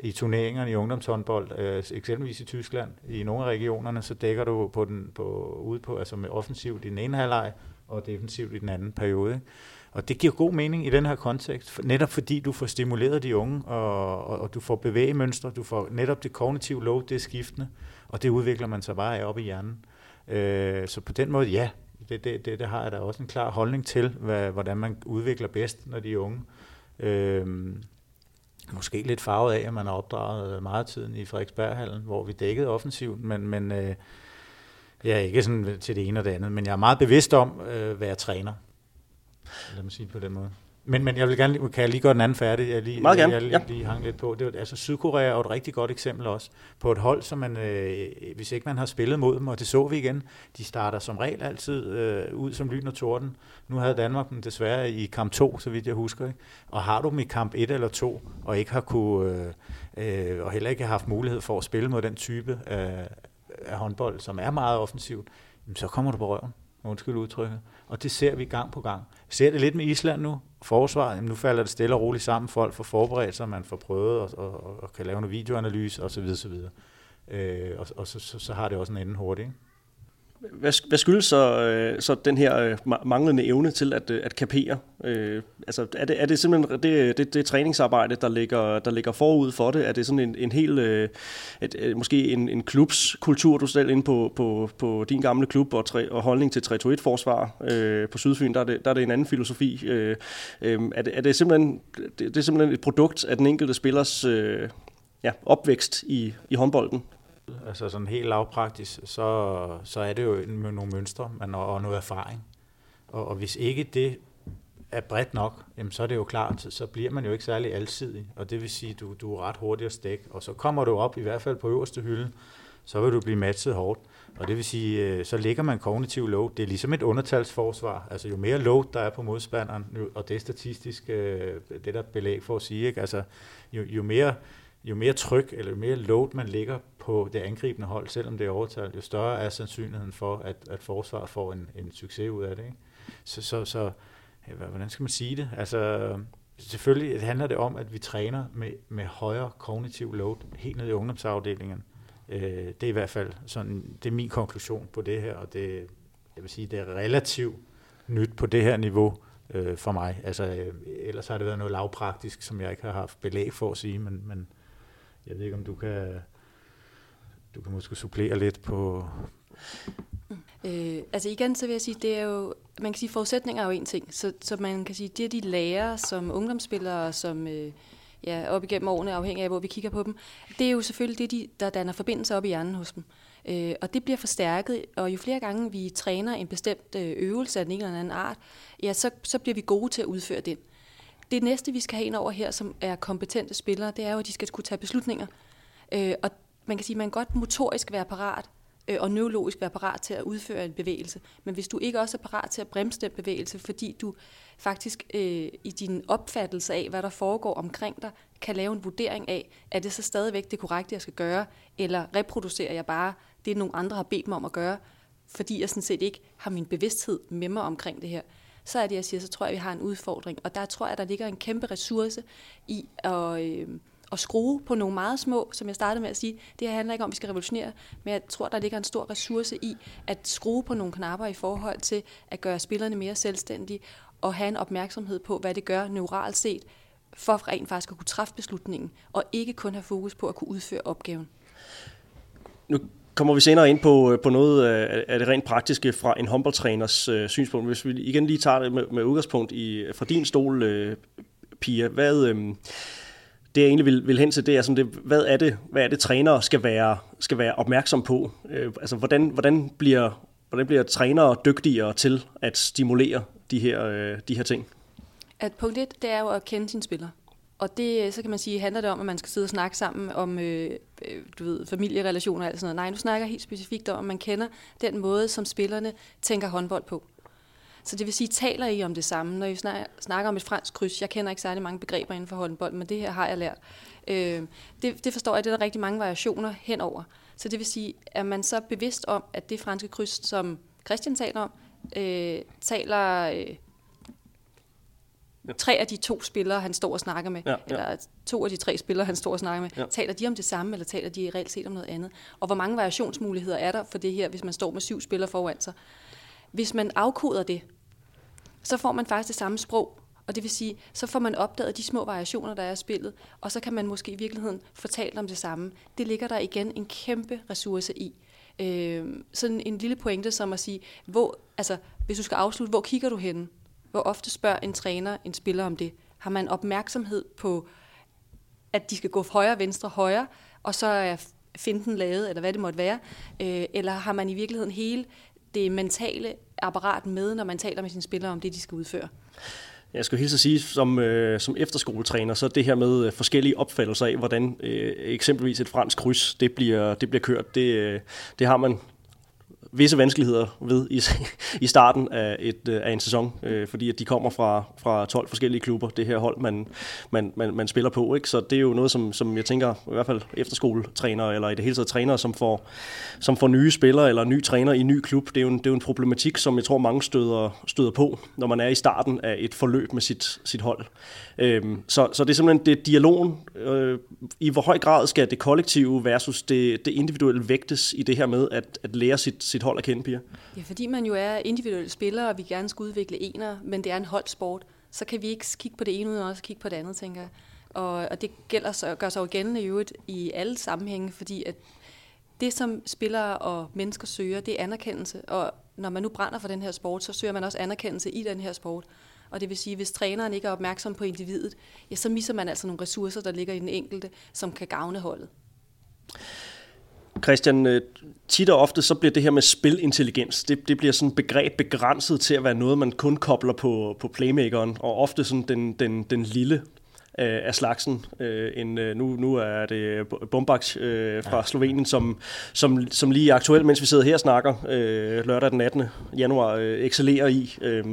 i turneringerne i ungdomshåndbold, øh, eksempelvis i Tyskland, i nogle af regionerne, så dækker du på den, på, ude på, altså med offensivt i den ene halvleg, og defensivt i den anden periode. Ikke? Og det giver god mening i den her kontekst, netop fordi du får stimuleret de unge, og, og, og du får bevægemønstre, du får netop det kognitive load, det er skiftende, og det udvikler man sig bare af op i hjernen. Øh, så på den måde, ja, det, det, det, det har jeg da også en klar holdning til, hvad, hvordan man udvikler bedst, når de er unge. Øh, måske lidt farvet af, at man har opdraget meget tiden i Frederiksberghallen, hvor vi dækkede offensivt, men, men øh, jeg er ikke sådan til det ene og det andet, men jeg er meget bevidst om, øh, hvad jeg træner. Lad mig sige på den måde. Men, men jeg vil gerne, kan jeg lige gøre den anden færdig? Jeg lige, Meget gerne, jeg, jeg ja. lige hang lidt på. Det var, altså Sydkorea er jo et rigtig godt eksempel også. På et hold, som man, øh, hvis ikke man har spillet mod dem, og det så vi igen, de starter som regel altid øh, ud som lyn og torden. Nu havde Danmark dem desværre i kamp 2, så vidt jeg husker. Ikke? Og har du dem i kamp 1 eller 2, og ikke har kunne, øh, øh, og heller ikke har haft mulighed for at spille mod den type af, af håndbold, som er meget offensivt, så kommer du på røven. Undskyld udtrykket. Og det ser vi gang på gang. Vi ser det lidt med Island nu. Forsvaret, jamen nu falder det stille og roligt sammen. Folk får forberedt sig, man får prøvet og, og, og, og kan lave en videoanalyse osv. osv. Øh, og og så, så, så har det også en ende hurtigt. Ikke? Hvad, hvad skyldes så, øh, så den her øh, manglende evne til at, øh, at kapere? Øh, altså, er, det, er det simpelthen det, det, det træningsarbejde, der ligger, der ligger forud for det? Er det sådan en, en hel, øh, et, øh, måske en, en klubskultur, du selv inde på, på, på din gamle klub og, tre, og holdning til 3-2-1-forsvar øh, på Sydfyn, der er, det, der er det en anden filosofi. Øh, øh, er, det, er det, simpelthen, det, det er simpelthen et produkt af den enkelte spillers øh, ja, opvækst i, i håndbolden? Altså sådan helt lavpraktisk, så, så er det jo med nogle mønstre man, og noget erfaring. Og, og hvis ikke det er bredt nok, jamen så er det jo klart, så bliver man jo ikke særlig alsidig. Og det vil sige, at du, du er ret hurtig at stikke. Og så kommer du op, i hvert fald på øverste hylde, så vil du blive matchet hårdt. Og det vil sige, øh, så ligger man kognitiv load. Det er ligesom et undertalsforsvar. Altså jo mere load der er på modspanderen, og det er statistisk øh, det der belæg for at sige, ikke? Altså, jo, jo mere jo mere tryk eller jo mere load man lægger på det angribende hold, selvom det er overtalt, jo større er sandsynligheden for, at, at forsvaret får en, en succes ud af det. Ikke? Så, så, så ja, hvordan skal man sige det? Altså, selvfølgelig handler det om, at vi træner med, med højere kognitiv load helt ned i ungdomsafdelingen. Øh, det er i hvert fald sådan, det er min konklusion på det her, og det, jeg vil sige, det er relativt nyt på det her niveau øh, for mig. Altså, øh, ellers har det været noget lavpraktisk, som jeg ikke har haft belæg for at sige, men, men jeg ved ikke, om du kan, du kan måske supplere lidt på... Øh, altså igen, så vil jeg sige, det er jo, man kan sige, forudsætninger er jo en ting. Så, så man kan sige, det er de lærer som ungdomsspillere, som øh, ja, op igennem årene, afhængig af, hvor vi kigger på dem, det er jo selvfølgelig det, de, der danner forbindelse op i hjernen hos dem. Øh, og det bliver forstærket, og jo flere gange vi træner en bestemt øh, øvelse af den ene eller anden art, ja, så, så bliver vi gode til at udføre den. Det næste, vi skal have ind over her, som er kompetente spillere, det er jo, at de skal kunne tage beslutninger. Øh, og man kan sige, at man godt motorisk være parat, øh, og neurologisk være parat til at udføre en bevægelse. Men hvis du ikke også er parat til at bremse den bevægelse, fordi du faktisk øh, i din opfattelse af, hvad der foregår omkring dig, kan lave en vurdering af, er det så stadigvæk det korrekte, jeg skal gøre, eller reproducerer jeg bare det, nogle andre har bedt mig om at gøre, fordi jeg sådan set ikke har min bevidsthed med mig omkring det her, så er det, jeg siger, så tror jeg, vi har en udfordring. Og der tror jeg, der ligger en kæmpe ressource i at, øh, at skrue på nogle meget små, som jeg startede med at sige, det her handler ikke om, at vi skal revolutionere, men jeg tror, der ligger en stor ressource i at skrue på nogle knapper i forhold til at gøre spillerne mere selvstændige og have en opmærksomhed på, hvad det gør neuralt set, for rent faktisk at kunne træffe beslutningen, og ikke kun have fokus på at kunne udføre opgaven. Nu kommer vi senere ind på, øh, på noget af det rent praktiske fra en håndboldtræners øh, synspunkt. Hvis vi igen lige tager det med, med udgangspunkt i, øh, fra din stol, øh, Pia, hvad, øh, det jeg egentlig vil, vil hen til, det er sådan det, hvad er det, hvad er det trænere skal være, skal være opmærksom på? Øh, altså, hvordan, hvordan, bliver, hvordan bliver trænere dygtigere til at stimulere de her, øh, de her ting? At punkt 1, det er jo at kende sine spillere. Og det, øh, så kan man sige, handler det om, at man skal sidde og snakke sammen om øh, øh du ved, familierelationer og alt sådan noget. Nej, nu snakker helt specifikt om, at man kender den måde, som spillerne tænker håndbold på. Så det vil sige, taler I om det samme, når I snakker om et fransk kryds? Jeg kender ikke særlig mange begreber inden for håndbold, men det her har jeg lært. Øh, det, det forstår jeg, det er der rigtig mange variationer henover. Så det vil sige, at man så bevidst om, at det franske kryds, som Christian taler om, øh, taler øh, tre af de to spillere, han står og snakker med, ja, ja. eller to af de tre spillere, han står og snakker med, ja. taler de om det samme, eller taler de reelt set om noget andet? Og hvor mange variationsmuligheder er der for det her, hvis man står med syv spillere foran sig? Hvis man afkoder det, så får man faktisk det samme sprog, og det vil sige, så får man opdaget de små variationer, der er i spillet, og så kan man måske i virkeligheden fortælle om det samme. Det ligger der igen en kæmpe ressource i. Øh, sådan en lille pointe som at sige, hvor, altså, hvis du skal afslutte, hvor kigger du henne? Hvor ofte spørger en træner en spiller om det? Har man opmærksomhed på, at de skal gå højre, venstre, højre, og så øh, er finden lavet, eller hvad det måtte være? Øh, eller har man i virkeligheden hele det mentale apparat med, når man taler med sine spillere om det, de skal udføre? Jeg skal hilse at sige, som, øh, som efterskoletræner, så det her med øh, forskellige opfattelser af, hvordan øh, eksempelvis et fransk kryds, det bliver, det bliver kørt, det, øh, det har man visse vanskeligheder ved i, i starten af, et, øh, af en sæson, øh, fordi at de kommer fra, fra 12 forskellige klubber, det her hold, man, man, man, man spiller på. Ikke? Så det er jo noget, som, som jeg tænker, i hvert fald efterskoletrænere, eller i det hele taget trænere, som får, som får nye spillere, eller ny træner i en ny klub, det er jo en, det er jo en problematik, som jeg tror mange støder, støder på, når man er i starten af et forløb med sit, sit hold. Øh, så, så det er simpelthen det dialogen. Øh, I hvor høj grad skal det kollektive versus det, det individuelle vægtes i det her med at, at lære sit, sit hold at kende, Pia? Ja, fordi man jo er individuelle spillere, og vi gerne skal udvikle ener, men det er en holdsport, så kan vi ikke kigge på det ene uden også kigge på det andet, tænker jeg. Og, og det gælder så, gør sig jo gældende i øvrigt i alle sammenhænge, fordi at det, som spillere og mennesker søger, det er anerkendelse. Og når man nu brænder for den her sport, så søger man også anerkendelse i den her sport. Og det vil sige, at hvis træneren ikke er opmærksom på individet, ja, så misser man altså nogle ressourcer, der ligger i den enkelte, som kan gavne holdet. Christian, øh, tit og ofte så bliver det her med spilintelligens, det, det bliver sådan et begreb begrænset til at være noget, man kun kobler på, på playmakeren, og ofte sådan den, den, den lille øh, af slagsen. Øh, en, øh, nu, nu er det Bombax øh, fra ja. Slovenien, som, som, som lige aktuelt, mens vi sidder her og snakker, øh, lørdag den 18. januar, øh, excellerer i. Øh,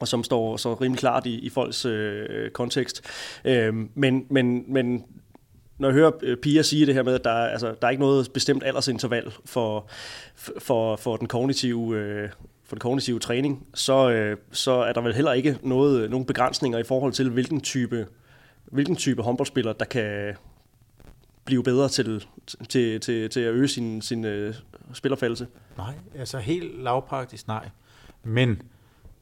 og som står så rimelig klart i, i folks øh, kontekst. Øh, men, men, men når jeg hører øh, piger Pia sige det her med, at der, altså, der er ikke noget bestemt aldersinterval for, for, for den kognitive øh, for den kognitive træning, så, øh, så er der vel heller ikke noget, øh, nogen begrænsninger i forhold til, hvilken type, hvilken type håndboldspiller, der kan blive bedre til, til, til, til at øge sin, sin øh. Nej, altså helt lavpraktisk nej. Men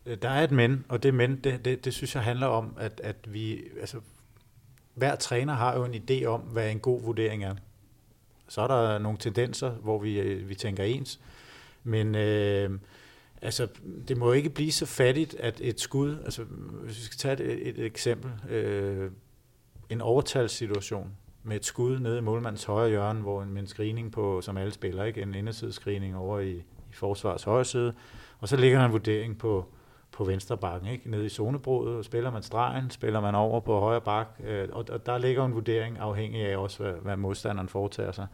øh, der er et men, og det men, det, det, det synes jeg handler om, at, at vi, altså, hver træner har jo en idé om, hvad en god vurdering er. Så er der nogle tendenser, hvor vi, øh, vi tænker ens, Men øh, altså, det må ikke blive så fattigt, at et skud, altså hvis vi skal tage et, et, et eksempel, øh, en overtalssituation med et skud nede i målmandens højre hjørne, hvor en, med en screening på, som alle spiller, ikke? en indersidescreening over i, i forsvars højre side, og så ligger der en vurdering på, på venstre bakken, ikke? nede i zonebrudet, spiller man stregen, spiller man over på højre bak, øh, og, og der ligger en vurdering afhængig af også, hvad, hvad modstanderen foretager sig.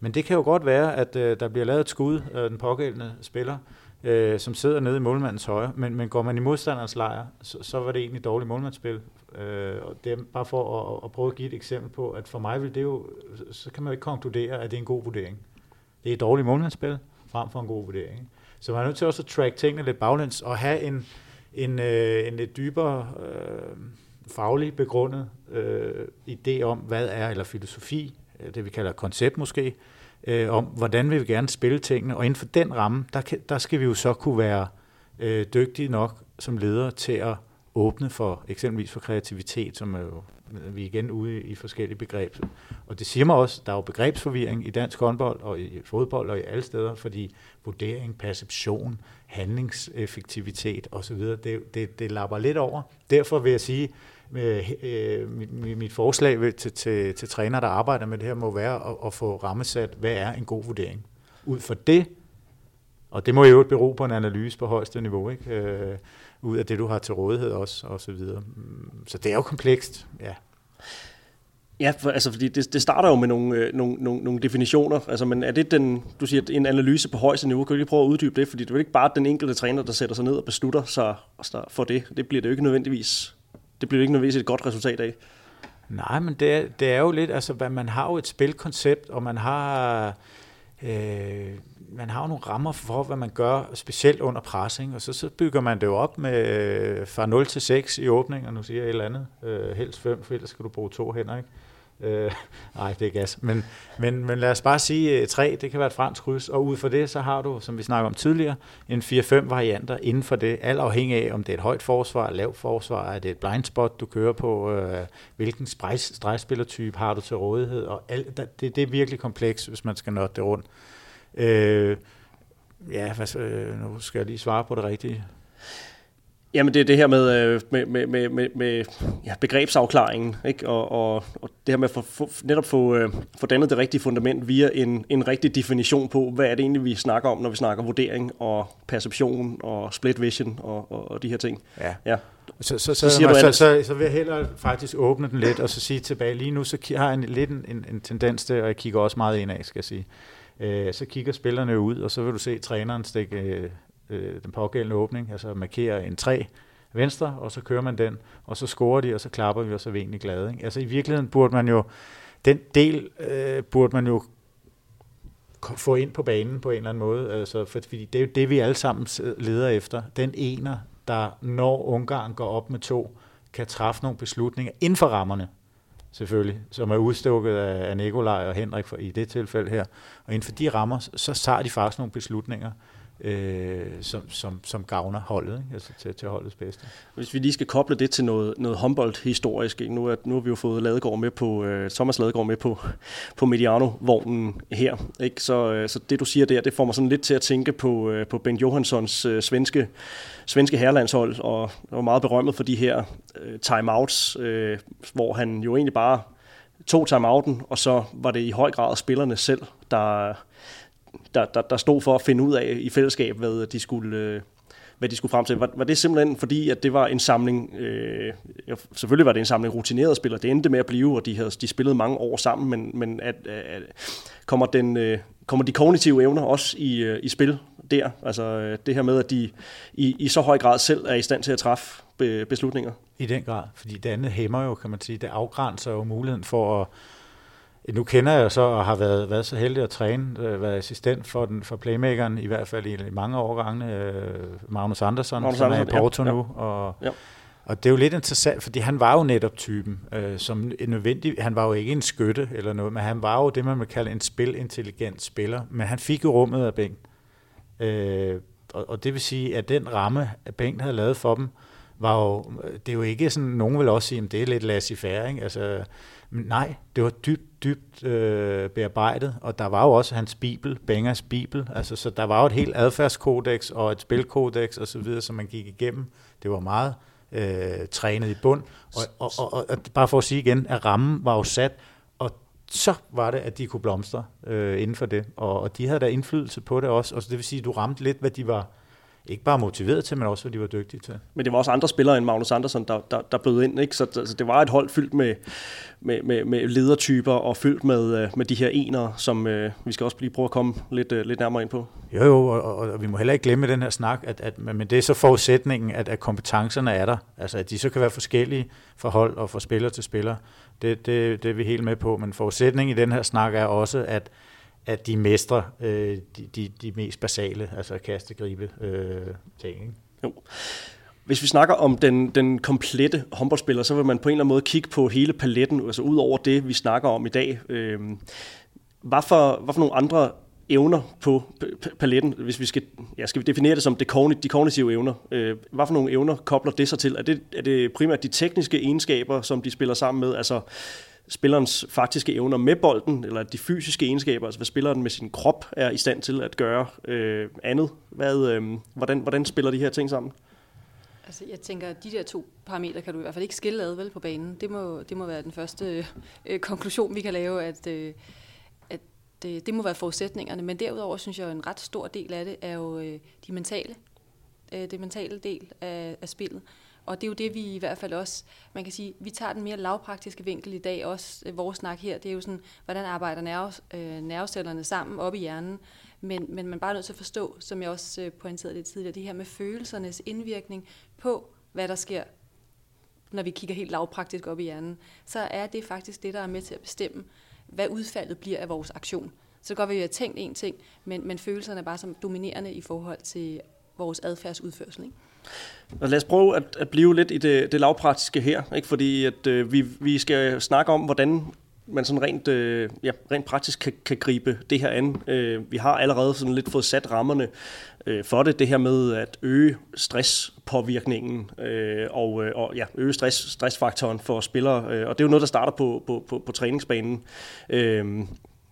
Men det kan jo godt være, at øh, der bliver lavet et skud af den pågældende spiller, øh, som sidder nede i målmandens højre, men, men går man i modstanderens lejr, så, så var det egentlig dårligt målmandsspil. Øh, og det er bare for at, at prøve at give et eksempel på, at for mig vil det jo, så kan man jo ikke konkludere, at det er en god vurdering. Det er et dårligt målmandsspil, frem for en god vurdering. Så man er nødt til også at track tingene lidt baglæns, og have en, en, øh, en lidt dybere øh, faglig begrundet øh, idé om, hvad er, eller filosofi, øh, det vi kalder koncept måske, øh, om hvordan vi vil gerne spille tingene, og inden for den ramme, der, kan, der skal vi jo så kunne være øh, dygtige nok som ledere til at åbne for eksempelvis for kreativitet, som er jo, øh, vi er igen ude i forskellige begreber. Og det siger mig også, der er jo begrebsforvirring i dansk håndbold og i fodbold og i alle steder, fordi vurdering, perception, handlingseffektivitet osv., det, det, det lapper lidt over. Derfor vil jeg sige, øh, øh mit, mit forslag til, til, til træner, der arbejder med det her, må være at, at få rammesat, hvad er en god vurdering. Ud fra det, og det må jo bero på en analyse på højeste niveau, ikke? Øh, ud af det, du har til rådighed også, og så videre. Så det er jo komplekst, ja. Ja, for, altså fordi det, det starter jo med nogle, øh, nogle, nogle, nogle definitioner. Altså, men er det den, du siger, en analyse på højeste niveau? Kan du lige prøve at uddybe det? Fordi det er jo ikke bare den enkelte træner, der sætter sig ned og beslutter sig for det. Det bliver det jo ikke nødvendigvis, det bliver ikke nødvendigvis et godt resultat af. Nej, men det er, det er jo lidt, altså man har jo et spilkoncept, og man har Øh, man har jo nogle rammer for, hvad man gør, specielt under pressing, og så, så bygger man det jo op med øh, fra 0 til 6 i åbning, og nu siger jeg et eller andet, øh, helst 5, for ellers skal du bruge to hænder, ikke? Øh, nej, det er gas. Men, men, men lad os bare sige øh, 3, det kan være et fransk kryds, og ud fra det, så har du, som vi snakker om tidligere, en 4-5 varianter inden for det, alt afhængig af, om det er et højt forsvar, et lavt forsvar, er det et blind spot, du kører på, øh, hvilken stregspillertype har du til rådighed, og alt, det, det er virkelig komplekst, hvis man skal nå det rundt. Øh, ja, hvad, øh, nu skal jeg lige svare på det rigtige. Jamen det er det her med, øh, med, med, med, med, med ja, begrebsafklaringen, ikke? Og, og, og det her med at få, netop få, øh, få dannet det rigtige fundament via en, en rigtig definition på, hvad er det egentlig, vi snakker om, når vi snakker vurdering og perception og split vision og, og, og de her ting. Ja. ja. Så, så, så, så, siger så, så, så, vil jeg hellere faktisk åbne den lidt og så sige tilbage, lige nu så har jeg en, lidt en, en, en tendens til, og jeg kigger også meget ind af, skal jeg sige, øh, så kigger spillerne ud, og så vil du se træneren stikke øh, Øh, den pågældende åbning, altså markere en 3 venstre, og så kører man den, og så scorer de, og så klapper vi, og så er vi egentlig glade. Ikke? Altså i virkeligheden burde man jo, den del øh, burde man jo få ind på banen på en eller anden måde, altså, for, fordi det er jo det, vi alle sammen leder efter. Den ener, der når Ungarn går op med to, kan træffe nogle beslutninger inden for rammerne, selvfølgelig, som er udstukket af Nikolaj og Henrik for, i det tilfælde her. Og inden for de rammer, så tager de faktisk nogle beslutninger, øh, som, som, som gavner holdet, ikke? altså til, til holdets bedste. Hvis vi lige skal koble det til noget, noget Humboldt-historisk, ikke? Nu, er, nu har vi jo fået Ladegaard med på, øh, Thomas Ladegaard med på, på Mediano-vognen her, ikke? Så, øh, så det du siger der, det får mig sådan lidt til at tænke på, øh, på Ben Johanssons øh, svenske, svenske herrelandshold, og var meget berømmet for de her øh, timeouts, øh, hvor han jo egentlig bare tog timeouten, og så var det i høj grad spillerne selv, der der, der, der stod for at finde ud af i fællesskab, hvad de skulle, øh, hvad de skulle frem til. Var, var det simpelthen fordi, at det var en samling, øh, selvfølgelig var det en samling rutinerede spillere, det endte med at blive, og de, havde, de spillede mange år sammen, men, men at, at, kommer, den, øh, kommer de kognitive evner også i, øh, i spil der? Altså øh, det her med, at de i, i så høj grad selv er i stand til at træffe beslutninger? I den grad, fordi det andet hæmmer jo, kan man sige, det afgrænser jo muligheden for at nu kender jeg så og har været, været så heldig at træne, øh, været assistent for, den, for playmakeren, i hvert fald i, i mange årgange, øh, Magnus Andersson, Magnus som Andersen, er i Porto ja, nu. Og, ja. og det er jo lidt interessant, fordi han var jo netop typen, øh, som en nødvendig, han var jo ikke en skytte eller noget, men han var jo det, man vil kalde en spilintelligent spiller, men han fik jo rummet af Bengt. Øh, og, og det vil sige, at den ramme, at Bengt havde lavet for dem, var jo, det er jo ikke sådan, nogen vil også sige, at det er lidt laissez-faire, ikke? Altså, men nej, det var dybt, dybt øh, bearbejdet, og der var jo også hans bibel, Bengers bibel, altså, så der var jo et helt adfærdskodex og et spilkodex og så videre, som man gik igennem. Det var meget øh, trænet i bund, og, og, og, og, og bare for at sige igen, at rammen var jo sat, og så var det, at de kunne blomstre øh, inden for det, og, og de havde der indflydelse på det også, og så det vil sige, at du ramte lidt, hvad de var ikke bare motiveret til, men også hvad de var dygtige til. Men det var også andre spillere end Magnus Andersen, der, der, der bød ind. Ikke? Så altså, det var et hold fyldt med, med, med, med ledertyper og fyldt med, øh, med de her enere, som øh, vi skal også lige prøve at komme lidt, øh, lidt nærmere ind på. Jo, jo, og, og, og vi må heller ikke glemme den her snak, at, at men det er så forudsætningen, at, at kompetencerne er der. Altså, at de så kan være forskellige fra hold og fra spiller til spiller. Det, det, det er vi helt med på, men forudsætningen i den her snak er også, at at de mestre øh, de, de, de mest basale, altså kaste, gribe øh, ting. Ikke? Jo. Hvis vi snakker om den, den komplette håndboldspiller, så vil man på en eller anden måde kigge på hele paletten, altså ud over det, vi snakker om i dag. Øh, hvad, for, hvad for nogle andre evner på paletten, hvis vi skal, ja, skal vi definere det som de kognitive evner. Øh, hvad for nogle evner kobler det sig til? Er det, er det primært de tekniske egenskaber, som de spiller sammen med? Altså spillerens faktiske evner med bolden, eller de fysiske egenskaber, altså hvad spilleren med sin krop er i stand til at gøre øh, andet. Hvad, øh, hvordan, hvordan spiller de her ting sammen? Altså, jeg tænker, at de der to parametre kan du i hvert fald ikke skille ad vel på banen. Det må, det må være den første øh, konklusion, vi kan lave, at, øh, at det, det må være forudsætningerne. Men derudover synes jeg, at en ret stor del af det er jo øh, de mentale, øh, det mentale del af, af spillet. Og det er jo det, vi i hvert fald også, man kan sige, vi tager den mere lavpraktiske vinkel i dag, også øh, vores snak her, det er jo sådan, hvordan arbejder nerve, øh, nervecellerne sammen op i hjernen, men, men man er bare nødt til at forstå, som jeg også øh, pointerede lidt tidligere, det her med følelsernes indvirkning på, hvad der sker, når vi kigger helt lavpraktisk op i hjernen, så er det faktisk det, der er med til at bestemme, hvad udfaldet bliver af vores aktion. Så godt, at vi har tænkt en ting, men, men følelserne er bare som dominerende i forhold til vores adfærdsudførsel. Ikke? Og lad os prøve at, at blive lidt i det, det lavpraktiske her, ikke? fordi at, øh, vi, vi skal snakke om, hvordan man sådan rent, øh, ja, rent praktisk kan, kan gribe det her an. Øh, vi har allerede sådan lidt fået sat rammerne øh, for det, det her med at øge stresspåvirkningen øh, og, øh, og ja, øge stress, stressfaktoren for spillere, øh, og det er jo noget, der starter på, på, på, på træningsbanen. Øh,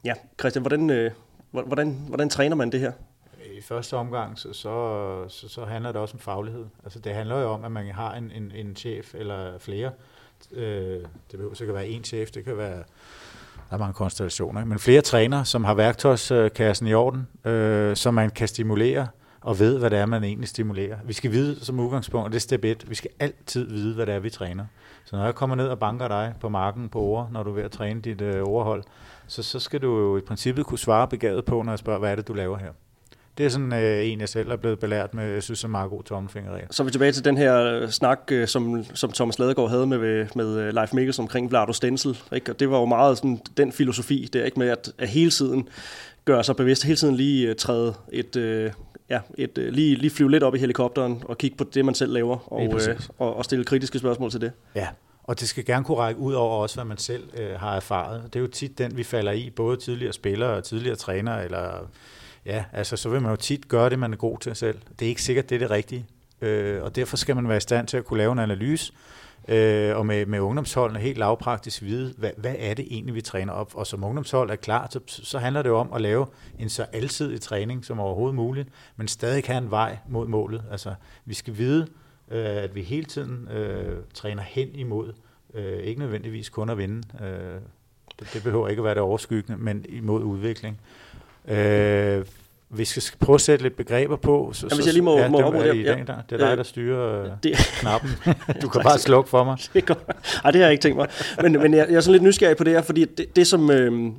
ja, Christian, hvordan, øh, hvordan, hvordan træner man det her? Første omgang, så, så, så, så handler det også om faglighed. Altså det handler jo om, at man har en, en, en chef eller flere. Øh, det behøver så kan være en chef, det kan være der er mange konstellationer, men flere træner, som har værktøjskassen i orden, øh, så man kan stimulere og ved, hvad det er, man egentlig stimulerer. Vi skal vide som udgangspunkt, og det er step 1, vi skal altid vide, hvad det er, vi træner. Så når jeg kommer ned og banker dig på marken på ord, når du er ved at træne dit øh, overhold, så, så skal du jo i princippet kunne svare begavet på, når jeg spørger, hvad er det, du laver her? Det er sådan øh, en, jeg selv er blevet belært med, jeg synes, er meget god tommelfingerregel. Så er vi tilbage til den her øh, snak, øh, som, som Thomas Ladegaard havde med, med øh, Leif Mikkels omkring Vlado Stensel. Ikke? Og det var jo meget sådan, den filosofi, det er ikke med at, at hele tiden gøre sig bevidst, hele tiden lige træde et, uh, ja, et, uh, lige, lige flyve lidt op i helikopteren og kigge på det, man selv laver, og, uh, og, og stille kritiske spørgsmål til det. Ja, og det skal gerne kunne række ud over også, hvad man selv uh, har erfaret. Det er jo tit den, vi falder i, både tidligere spillere og tidligere trænere, eller Ja, altså så vil man jo tit gøre det, man er god til selv. Det er ikke sikkert, det er det rigtige. Øh, og derfor skal man være i stand til at kunne lave en analyse, øh, og med, med ungdomsholdene helt lavpraktisk vide, hvad, hvad er det egentlig, vi træner op. Og som ungdomshold er klar, så, så handler det jo om at lave en så alsidig træning som overhovedet muligt, men stadig have en vej mod målet. Altså, vi skal vide, øh, at vi hele tiden øh, træner hen imod, øh, ikke nødvendigvis kun at vinde. Øh, det, det behøver ikke at være det overskyggende, men imod udvikling. Øh, vi skal prøve at sætte lidt begreber på. Så, Jamen, hvis jeg lige må, ja, må det, er, ja. der. det er dig, der styrer øh, det. knappen. Du kan bare slukke for mig. det, Ej, det har jeg ikke tænkt mig. Men, men jeg, jeg er sådan lidt nysgerrig på det her, fordi det, det som... Øh,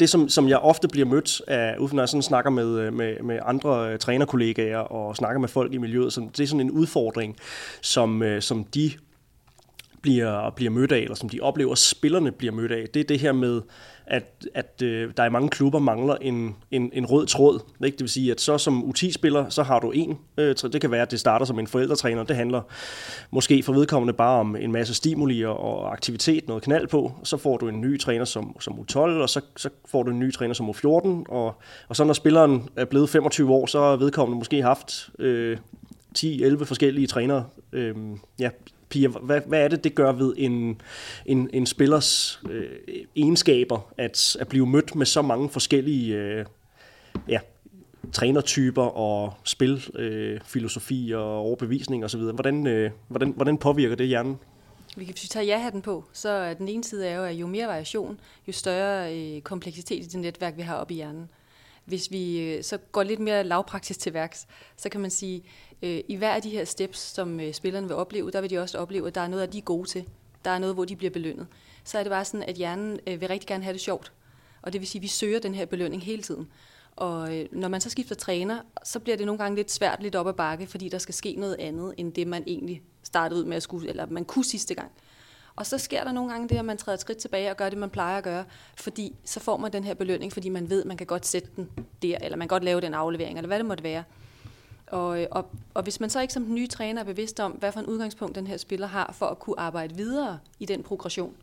det, som, som jeg ofte bliver mødt af, når jeg sådan snakker med, øh, med, med andre trænerkollegaer og snakker med folk i miljøet, så det er sådan en udfordring, som, som de bliver, bliver mødt af, eller som de oplever, at spillerne bliver mødt af. Det er det her med, at, at øh, der i mange klubber mangler en, en, en rød tråd. Ikke? Det vil sige, at så som U10-spiller, så har du en. Øh, det kan være, at det starter som en forældretræner. Det handler måske for vedkommende bare om en masse stimuli og aktivitet, noget knald på. Så får du en ny træner som, som U12, og så, så får du en ny træner som U14. Og, og så når spilleren er blevet 25 år, så har vedkommende måske haft... Øh, 10-11 forskellige trænere. Øh, ja, Pia, hvad, hvad er det, det gør ved en, en, en spillers øh, egenskaber, at, at blive mødt med så mange forskellige øh, ja, trænertyper og spilfilosofi øh, og overbevisning osv.? Hvordan, øh, hvordan, hvordan påvirker det hjernen? Hvis vi tager ja-hatten på, så er den ene side er jo, at jo mere variation, jo større øh, kompleksitet i det netværk, vi har oppe i hjernen. Hvis vi øh, så går lidt mere lavpraktisk til værks, så kan man sige, øh, i hver af de her steps, som øh, spillerne vil opleve, der vil de også opleve, at der er noget, at de er gode til. Der er noget, hvor de bliver belønnet. Så er det bare sådan, at hjernen øh, vil rigtig gerne have det sjovt. Og det vil sige, at vi søger den her belønning hele tiden. Og øh, når man så skifter træner, så bliver det nogle gange lidt svært lidt op ad bakke, fordi der skal ske noget andet, end det man egentlig startede ud med at skulle, eller man kunne sidste gang. Og så sker der nogle gange det, at man træder et skridt tilbage og gør det, man plejer at gøre, fordi så får man den her belønning, fordi man ved, at man kan godt sætte den der, eller man kan godt lave den aflevering, eller hvad det måtte være. Og, øh, og, og hvis man så ikke som den nye træner er bevidst om, hvad for en udgangspunkt den her spiller har for at kunne arbejde videre i den progression,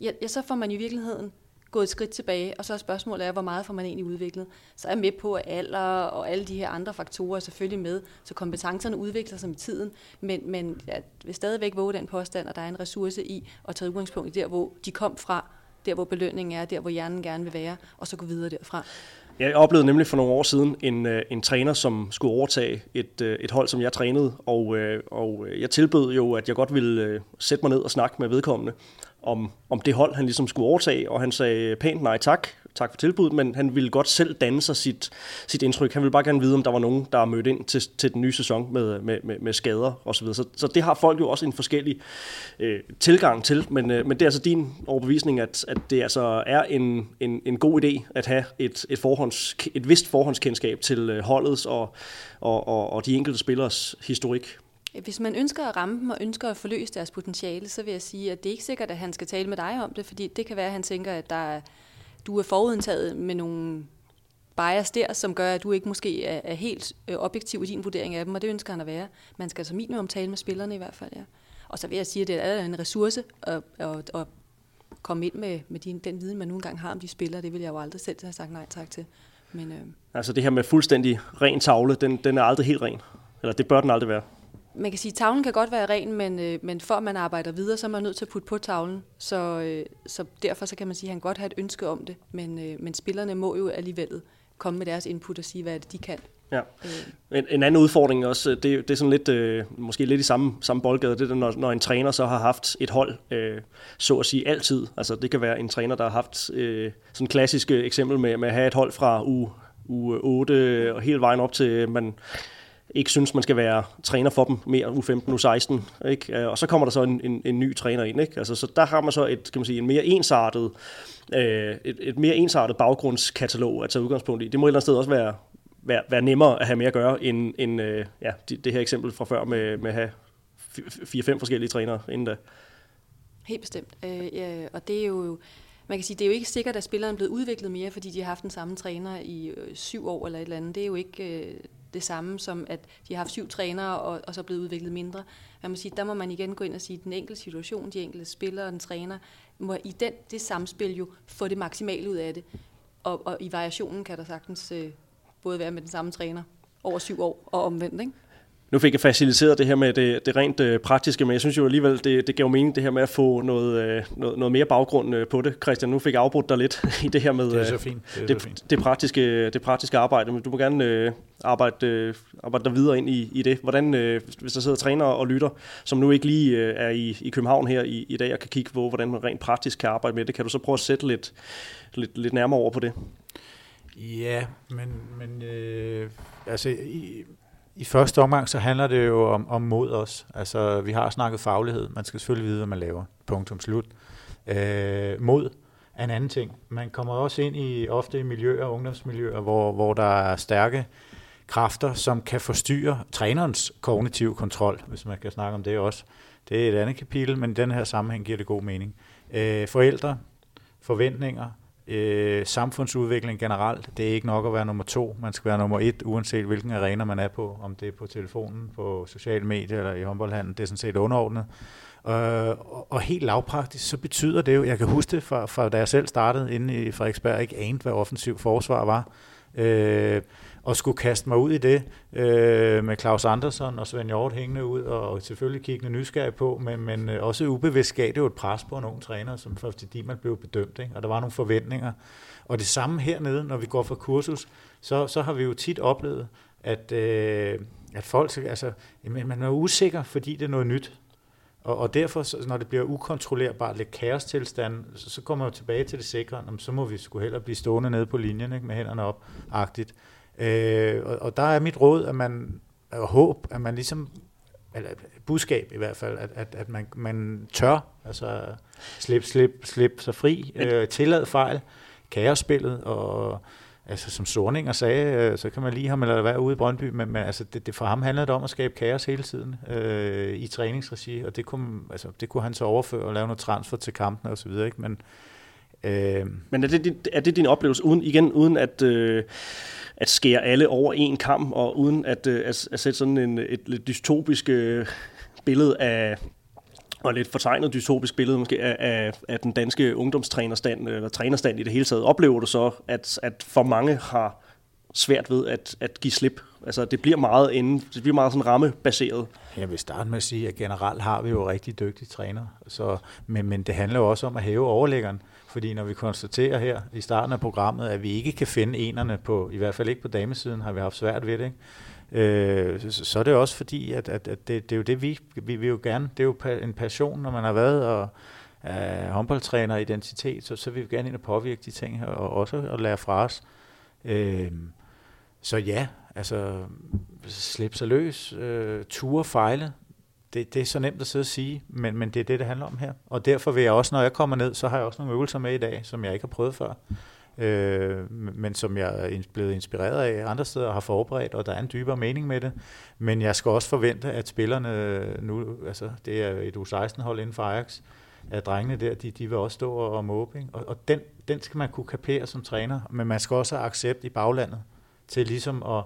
ja, ja så får man i virkeligheden gået et skridt tilbage, og så er spørgsmålet er, hvor meget får man egentlig udviklet. Så er jeg med på, at alder og alle de her andre faktorer er selvfølgelig med, så kompetencerne udvikler sig med tiden, men, men jeg vil stadigvæk våge den påstand, at der er en ressource i at tage udgangspunkt i der, hvor de kom fra, der hvor belønningen er, der hvor hjernen gerne vil være, og så gå videre derfra. Jeg oplevede nemlig for nogle år siden en, øh, en træner, som skulle overtage et, øh, et hold, som jeg trænede, og, øh, og jeg tilbød jo, at jeg godt ville sætte mig ned og snakke med vedkommende om, om det hold, han ligesom skulle overtage, og han sagde pænt nej tak, tak for tilbuddet, men han ville godt selv danne sig sit, sit indtryk. Han ville bare gerne vide, om der var nogen, der er mødt ind til, til den nye sæson med, med, med, med skader osv. Så, så det har folk jo også en forskellig øh, tilgang til, men, øh, men det er altså din overbevisning, at, at det altså er en, en, en god idé at have et, et, forhånds, et vist forhåndskendskab til øh, holdets og, og, og, og de enkelte spillers historik. Hvis man ønsker at ramme dem og ønsker at forløse deres potentiale, så vil jeg sige, at det er ikke sikkert, at han skal tale med dig om det, fordi det kan være, at han tænker, at der er, du er forudindtaget med nogle bias der, som gør, at du ikke måske er, er helt øh, objektiv i din vurdering af dem, og det ønsker han at være. Man skal altså minimum tale med spillerne i hvert fald, ja. Og så vil jeg sige, at det er en ressource at, at, at komme ind med, med din, den viden, man nu engang har om de spillere. Det vil jeg jo aldrig selv have sagt nej tak til. Men, øh, altså det her med fuldstændig ren tavle, den, den er aldrig helt ren. Eller det bør den aldrig være man kan sige, at tavlen kan godt være ren, men, øh, men for at man arbejder videre, så er man nødt til at putte på tavlen. Så, øh, så derfor så kan man sige, at han godt har et ønske om det, men, øh, men spillerne må jo alligevel komme med deres input og sige, hvad det de kan. Ja. Øh. En, en anden udfordring også, det, det er sådan lidt, øh, måske lidt i samme, samme boldgade, det er, når, når en træner så har haft et hold, øh, så at sige altid. Altså det kan være en træner, der har haft øh, sådan et klassisk eksempel med, med at have et hold fra u, u 8 og hele vejen op til, man ikke synes, man skal være træner for dem mere, U15, U16. Ikke? Øh, og så kommer der så en, en, en ny træner ind. Ikke? Altså, så der har man så et, kan man sige, en mere ensartet, øh, et, et mere ensartet baggrundskatalog at tage udgangspunkt i. Det må et eller andet sted også være, være, være nemmere at have mere at gøre, end, end øh, ja, det, det her eksempel fra før med, med at have fire-fem forskellige trænere inden da. Helt bestemt. Øh, ja, og det er jo man kan sige, det er jo ikke sikkert, at spilleren er blevet udviklet mere, fordi de har haft den samme træner i øh, syv år eller et eller andet. Det er jo ikke øh, det samme som, at de har haft syv trænere og, og så er blevet udviklet mindre. Man må sige, der må man igen gå ind og sige, at den enkelte situation, de enkelte spillere og den træner, må i den, det samspil jo få det maksimale ud af det. Og, og i variationen kan der sagtens øh, både være med den samme træner over syv år og omvendt. Ikke? Nu fik jeg faciliteret det her med det, det rent øh, praktiske, men jeg synes jo alligevel, det, det gav mening det her med at få noget, øh, noget, noget mere baggrund øh, på det. Christian, nu fik jeg afbrudt dig lidt i det her med det, er så fint. Det, er det, så fint. det, praktiske, det praktiske arbejde, men du må gerne øh, arbejde, øh, arbejde dig videre ind i, i det. Hvordan, øh, hvis der sidder trænere og lytter, som nu ikke lige øh, er i, i København her i, i dag og kan kigge på, hvordan man rent praktisk kan arbejde med det, kan du så prøve at sætte lidt, lidt, lidt nærmere over på det? Ja, men, men øh, altså i, i første omgang, så handler det jo om, om mod os. Altså, vi har snakket faglighed. Man skal selvfølgelig vide, hvad man laver. Punktum slut. Øh, mod er en anden ting. Man kommer også ind i ofte i miljøer, ungdomsmiljøer, hvor, hvor der er stærke kræfter, som kan forstyrre trænerens kognitiv kontrol, hvis man kan snakke om det også. Det er et andet kapitel, men i den her sammenhæng giver det god mening. Øh, forældre, forventninger, øh, samfundsudvikling generelt. Det er ikke nok at være nummer to. Man skal være nummer et, uanset hvilken arena man er på. Om det er på telefonen, på sociale medier eller i håndboldhandlen. Det er sådan set underordnet. Øh, og helt lavpraktisk, så betyder det jo, jeg kan huske det fra, fra da jeg selv startede inde i Frederiksberg, ikke anede, hvad offensiv forsvar var. Øh, og skulle kaste mig ud i det øh, med Claus Andersen og Svend Hjort hængende ud, og selvfølgelig kiggende nysgerrig på, men, men øh, også ubevidst gav det jo et pres på en ung træner, som fordi man blev bedømt, ikke? og der var nogle forventninger. Og det samme hernede, når vi går fra kursus, så, så har vi jo tit oplevet, at, øh, at folk, altså, man er usikker, fordi det er noget nyt. Og, og derfor, så, når det bliver ukontrollerbart, lidt kaostilstand, så, så kommer man jo tilbage til det sikre, så må vi sgu heller blive stående nede på linjen ikke, med hænderne op, agtigt. Øh, og, og der er mit råd, at man, og håb, at man ligesom, eller budskab i hvert fald, at, at, at man, man tør, altså slip, slip, slip sig fri, øh, tillade fejl, kaosspillet, og altså som Sorninger sagde, øh, så kan man lige ham eller være ude i Brøndby, men, men altså, det, det, for ham handlede det om at skabe kaos hele tiden øh, i træningsregi, og det kunne, altså, det kunne han så overføre og lave noget transfer til kampene osv., ikke? men Øh, Men er det, er det din oplevelse, uden, igen uden at, øh, at skære alle over en kamp, og uden at, øh, at, at sætte sådan en, et lidt dystopisk øh, billede af, og lidt fortegnet dystopisk billede måske af, af, af den danske ungdomstrænerstand, eller trænerstand i det hele taget, oplever du så, at, at for mange har svært ved at, at give slip? Altså, det bliver meget inden, det bliver meget sådan rammebaseret. Jeg vil starte med at sige, at generelt har vi jo rigtig dygtige træner, så, men, men det handler jo også om at hæve overlæggeren. Fordi når vi konstaterer her i starten af programmet, at vi ikke kan finde enerne på, i hvert fald ikke på damesiden, har vi haft svært ved det, ikke? Øh, så, så er det også fordi, at, at, at det, det er jo det, vi, vi vil jo gerne, det er jo en passion, når man har været og er håndboldtræner identitet, så, så vil vi gerne ind og påvirke de ting her, og også at lære fra os. Øh, så ja, altså slippe sig løs, øh, ture fejle, det, det er så nemt at sidde og sige, men, men det er det, det handler om her. Og derfor vil jeg også, når jeg kommer ned, så har jeg også nogle øvelser med i dag, som jeg ikke har prøvet før, øh, men som jeg er blevet inspireret af andre steder og har forberedt, og der er en dybere mening med det. Men jeg skal også forvente, at spillerne nu, altså det er et U16-hold inden for Ajax, at drengene der, de, de vil også stå og, og måbe. Ikke? Og, og den, den skal man kunne kapere som træner, men man skal også have accept i baglandet til ligesom at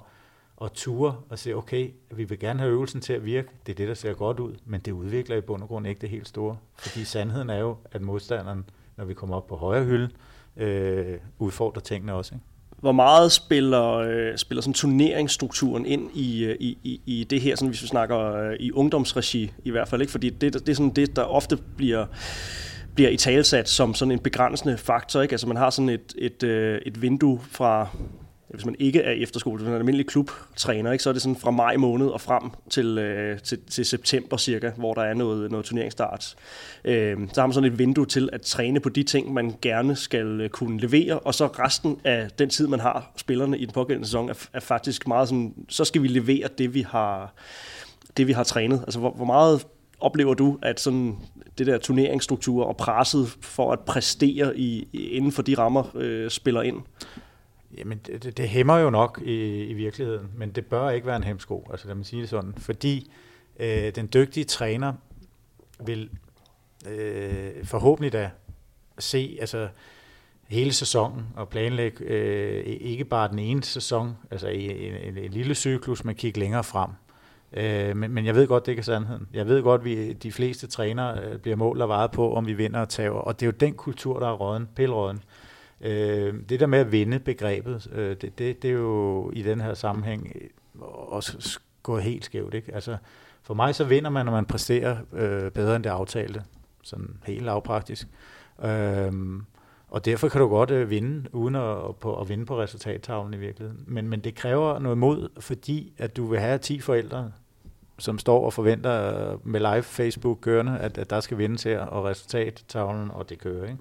og ture og sige, okay, vi vil gerne have øvelsen til at virke, det er det, der ser godt ud, men det udvikler i bund og grund ikke det helt store. Fordi sandheden er jo, at modstanderen, når vi kommer op på højre hylde, øh, udfordrer tingene også. Ikke? Hvor meget spiller, øh, spiller sådan turneringsstrukturen ind i, øh, i, i, i det her, sådan, hvis vi snakker øh, i ungdomsregi i hvert fald? ikke? Fordi det, det er sådan det, der ofte bliver bliver i talsat som sådan en begrænsende faktor. Ikke? Altså man har sådan et, et, øh, et vindue fra hvis man ikke er efterskole, hvis man er en almindelig klubtræner, ikke, så er det sådan fra maj måned og frem til, øh, til, til september cirka, hvor der er noget, noget turneringsstart. Øh, så har man sådan et vindue til at træne på de ting, man gerne skal øh, kunne levere, og så resten af den tid, man har spillerne i den pågældende sæson, er, er faktisk meget sådan, så skal vi levere det, vi har, det, vi har trænet. Altså, hvor, hvor meget oplever du, at sådan det der turneringsstruktur og presset for at præstere i, inden for de rammer øh, spiller ind? Jamen, det, det hæmmer jo nok i, i virkeligheden, men det bør ikke være en hemsko, altså lad mig sige det sådan, fordi øh, den dygtige træner vil øh, forhåbentlig da se altså, hele sæsonen og planlægge øh, ikke bare den ene sæson, altså i en, en, en lille cyklus, men kigge længere frem. Øh, men, men jeg ved godt, det ikke er sandheden. Jeg ved godt, at vi, de fleste trænere øh, bliver mål og vejet på, om vi vinder og taber. og det er jo den kultur, der er råden, pilråden. Øh, det der med at vinde begrebet, øh, det, det, det er jo i den her sammenhæng også gået helt skævt. Ikke? Altså, for mig så vinder man, når man præsterer øh, bedre end det aftalte. Sådan helt lavpraktisk. Øh, og derfor kan du godt øh, vinde, uden at, på, at vinde på resultattavlen i virkeligheden. Men, men det kræver noget mod, fordi at du vil have 10 forældre, som står og forventer øh, med live Facebook kørende, at, at der skal vindes her, og resultattavlen, og det kører. Ikke?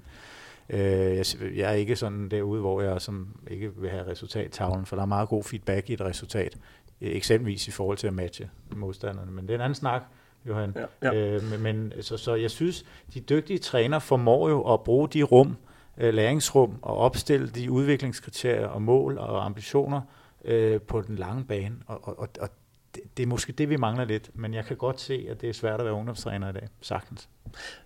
Øh, jeg, jeg er ikke sådan derude, hvor jeg som ikke vil have resultattavlen, for der er meget god feedback i et resultat. Eksempelvis i forhold til at matche modstanderne. Men det er en anden snak, Johan. Ja, ja. Øh, men, så, så jeg synes, de dygtige træner formår jo at bruge de rum, øh, læringsrum, og opstille de udviklingskriterier og mål og ambitioner øh, på den lange bane. Og, og, og det, er måske det, vi mangler lidt, men jeg kan godt se, at det er svært at være ungdomstræner i dag, sagtens.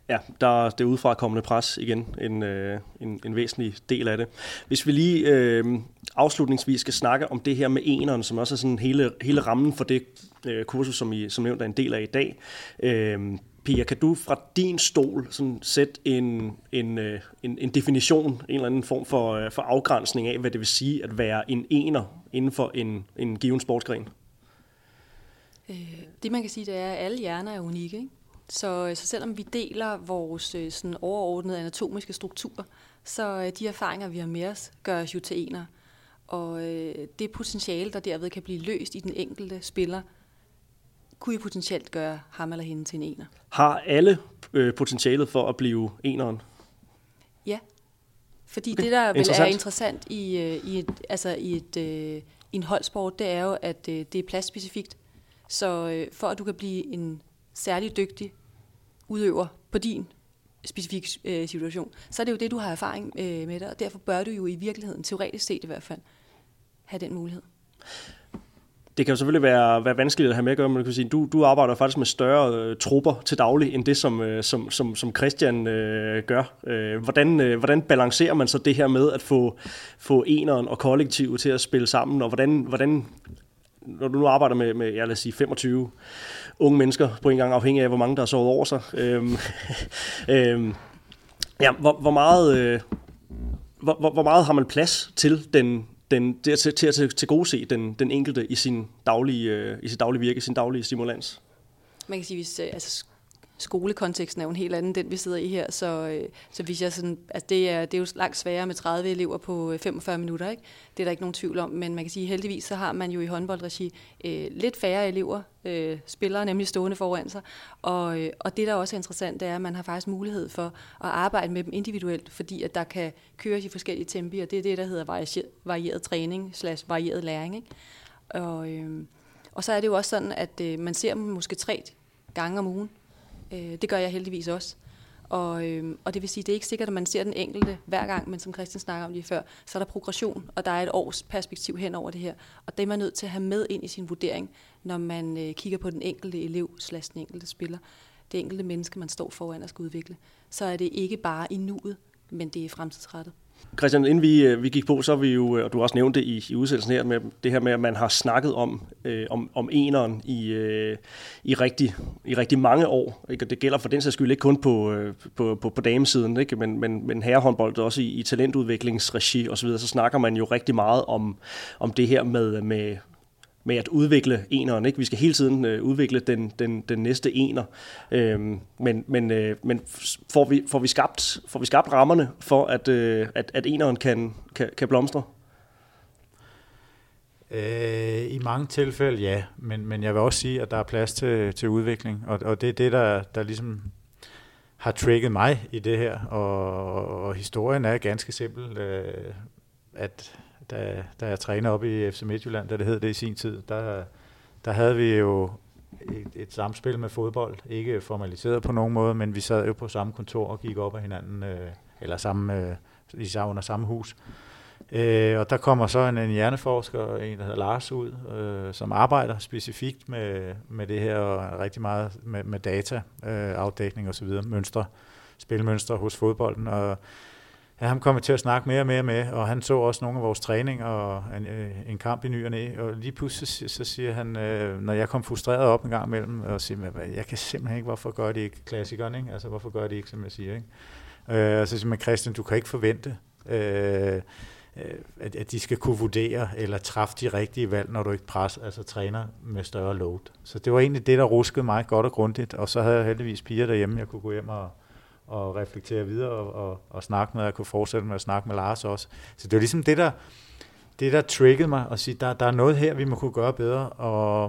Ja, der er det udefrakommende pres igen en, øh, en, en væsentlig del af det. Hvis vi lige øh, afslutningsvis skal snakke om det her med eneren, som også er sådan hele, hele rammen for det øh, kursus, som I som nævnt er en del af i dag. Øh, Pia, kan du fra din stol sådan sætte en, en, øh, en, en definition, en eller anden form for, øh, for afgrænsning af, hvad det vil sige at være en ener inden for en, en given sportsgren? Øh, det man kan sige, det er, at alle hjerner er unikke. Ikke? Så, så selvom vi deler vores sådan overordnede anatomiske struktur, så de erfaringer, vi har med os, gør os jo til ener. Og det potentiale, der derved kan blive løst i den enkelte spiller, kunne I potentielt gøre ham eller hende til en ener. Har alle øh, potentialet for at blive eneren? Ja, fordi okay. det, der vel er interessant i, øh, i, et, altså i, et, øh, i en holdsport, det er jo, at øh, det er pladsspecifikt. Så øh, for at du kan blive en særlig dygtig udøver på din specifikke øh, situation, så er det jo det, du har erfaring øh, med dig, og derfor bør du jo i virkeligheden, teoretisk set i hvert fald, have den mulighed det kan jo selvfølgelig være, være vanskeligt at have med at gøre, men kan sige, du, du arbejder faktisk med større øh, trupper til daglig, end det, som, øh, som, som, som Christian øh, gør. Øh, hvordan, øh, hvordan balancerer man så det her med at få, få eneren og kollektivet til at spille sammen, og hvordan, hvordan når du nu arbejder med, med jeg lad os sige, 25 unge mennesker på en gang, afhængig af, hvor mange der har sovet over sig, øhm, øhm, ja, hvor, hvor meget... Øh, hvor, hvor, hvor meget har man plads til den, den, til, til, til at til gode se den, den enkelte i sin daglige, øh, i sit daglige virke, sin daglige stimulans. Man kan sige, hvis øh, altså, skolekonteksten er jo en helt anden, den vi sidder i her, så, øh, så hvis jeg sådan, altså det, er, det er jo langt sværere med 30 elever på øh, 45 minutter, ikke? det er der ikke nogen tvivl om, men man kan sige, heldigvis så har man jo i håndboldregi øh, lidt færre elever, øh, spillere nemlig stående foran sig, og, øh, og det der også er interessant, det er, at man har faktisk mulighed for at arbejde med dem individuelt, fordi at der kan køres i forskellige tempi, og det er det, der hedder varieret, varieret træning slash varieret læring. Ikke? Og, øh, og så er det jo også sådan, at øh, man ser dem måske tre gange om ugen, Øh, det gør jeg heldigvis også. Og, øh, og det vil sige, det er ikke sikkert, at man ser den enkelte hver gang, men som Christian snakker om lige før, så er der progression, og der er et års perspektiv hen over det her. Og det er man nødt til at have med ind i sin vurdering, når man øh, kigger på den enkelte elev slash den enkelte spiller. Det enkelte menneske, man står foran og skal udvikle. Så er det ikke bare i nuet, men det er fremtidsrettet. Christian, inden vi, øh, vi gik på, så har vi jo, øh, og du har også nævnt det i, i udsendelsen her, med det her med, at man har snakket om, øh, om, om eneren i, øh, i, rigtig, i rigtig mange år. Ikke? Og det gælder for den sags skyld ikke kun på, øh, på, på, på damesiden, ikke? Men, men, men herrehåndbold også i, i talentudviklingsregi osv., så, så snakker man jo rigtig meget om, om det her med, med, med at udvikle eneren. Ikke? Vi skal hele tiden øh, udvikle den, den, den næste ener. Øhm, men men, øh, men får, vi, får, vi skabt, får vi skabt rammerne for, at, øh, at, at eneren kan, kan, kan blomstre? Øh, I mange tilfælde ja, men, men jeg vil også sige, at der er plads til, til udvikling, og, og det er det, der, der ligesom har trigget mig i det her, og, og historien er ganske simpel, øh, at da, da jeg træner op i FC Midtjylland, da det hed det i sin tid, der, der havde vi jo et, et samspil med fodbold. Ikke formaliseret på nogen måde, men vi sad jo på samme kontor og gik op af hinanden, øh, eller samme, øh, især under samme hus. Øh, og der kommer så en, en hjerneforsker, en der hedder Lars, ud, øh, som arbejder specifikt med, med det her, og rigtig meget med, med data, øh, afdækning osv., mønstre, spilmønstre hos fodbolden. Og Ja, ham kom til at snakke mere og mere med, og han så også nogle af vores træninger og en, øh, en kamp i ny og næ, og lige pludselig så, siger han, øh, når jeg kom frustreret op en gang imellem, og siger, jeg kan simpelthen ikke, hvorfor gør de ikke klassikeren, ikke? altså hvorfor gør de ikke, som jeg siger, ikke? Øh, og så siger man, Christian, du kan ikke forvente, øh, øh, at, at de skal kunne vurdere eller træffe de rigtige valg, når du ikke pres, altså træner med større load. Så det var egentlig det, der ruskede mig godt og grundigt, og så havde jeg heldigvis piger derhjemme, jeg kunne gå hjem og, og reflektere videre og, og, og snakke med, og kunne fortsætte med at snakke med Lars også. Så det var ligesom det, der, det, der triggede mig at sige, der, der er noget her, vi må kunne gøre bedre, og,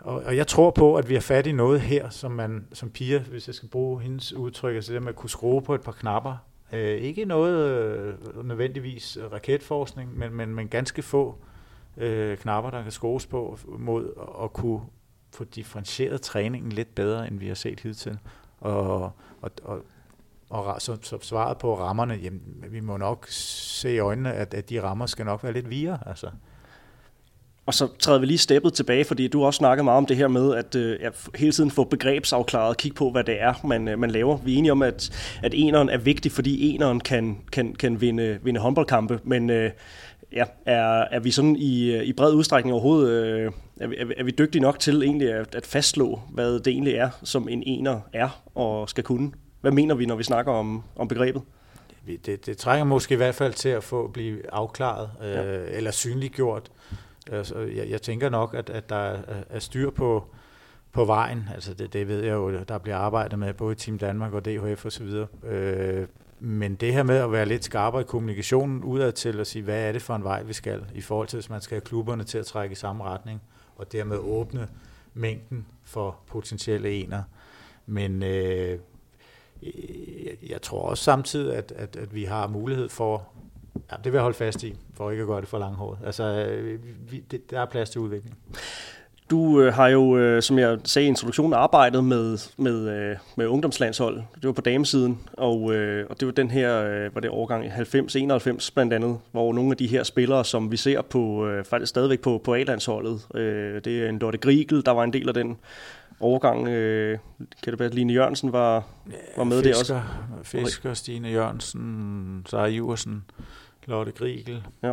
og, og jeg tror på, at vi har fat i noget her, som man som piger, hvis jeg skal bruge hendes udtryk, altså det med at kunne skrue på et par knapper, øh, ikke noget øh, nødvendigvis raketforskning, men, men, men ganske få øh, knapper, der kan skrues på mod at kunne få differentieret træningen lidt bedre, end vi har set hidtil. Og, og, og, og så, så svaret på rammerne, jamen, vi må nok se i øjnene, at, at de rammer skal nok være lidt vire. Altså. Og så træder vi lige steppet tilbage, fordi du også snakket meget om det her med at øh, hele tiden få begrebsafklaret, kigge på, hvad det er, man, øh, man laver. Vi er enige om, at, at eneren er vigtig, fordi eneren kan, kan, kan vinde, vinde håndboldkampe, men øh, ja, er, er vi sådan i, øh, i bred udstrækning overhovedet øh, er, vi, er, vi, er vi dygtige nok til egentlig at, at fastslå, hvad det egentlig er, som en ener er og skal kunne? Hvad mener vi, når vi snakker om, om begrebet? Det, det trænger måske i hvert fald til at få blive afklaret øh, ja. eller synliggjort. Altså, jeg, jeg tænker nok, at, at der er, er styr på, på vejen. Altså det, det ved jeg jo, der bliver arbejdet med både Team Danmark og DHF osv. Øh, men det her med at være lidt skarpere i kommunikationen udad til at sige, hvad er det for en vej, vi skal, i forhold til, hvis man skal have klubberne til at trække i samme retning, og dermed åbne mængden for potentielle ener. Men øh, jeg tror også samtidig, at, at, at vi har mulighed for, ja, det vil jeg holde fast i, for ikke at gøre det for langhåret. Altså, øh, vi, det, der er plads til udvikling. Du øh, har jo, øh, som jeg sagde i introduktionen, arbejdet med, med, øh, med ungdomslandshold. Det var på damesiden, og, øh, og det var den her, øh, var det årgang 90-91 blandt andet, hvor nogle af de her spillere, som vi ser på, øh, faktisk stadigvæk på, på A-landsholdet, øh, det er en Dorte Grigel, der var en del af den overgang. Øh, kan det være, at Line Jørgensen var, var med Fisker, der også? Fisker, Stine Jørgensen, Sara Iversen, Lotte Grigel. Ja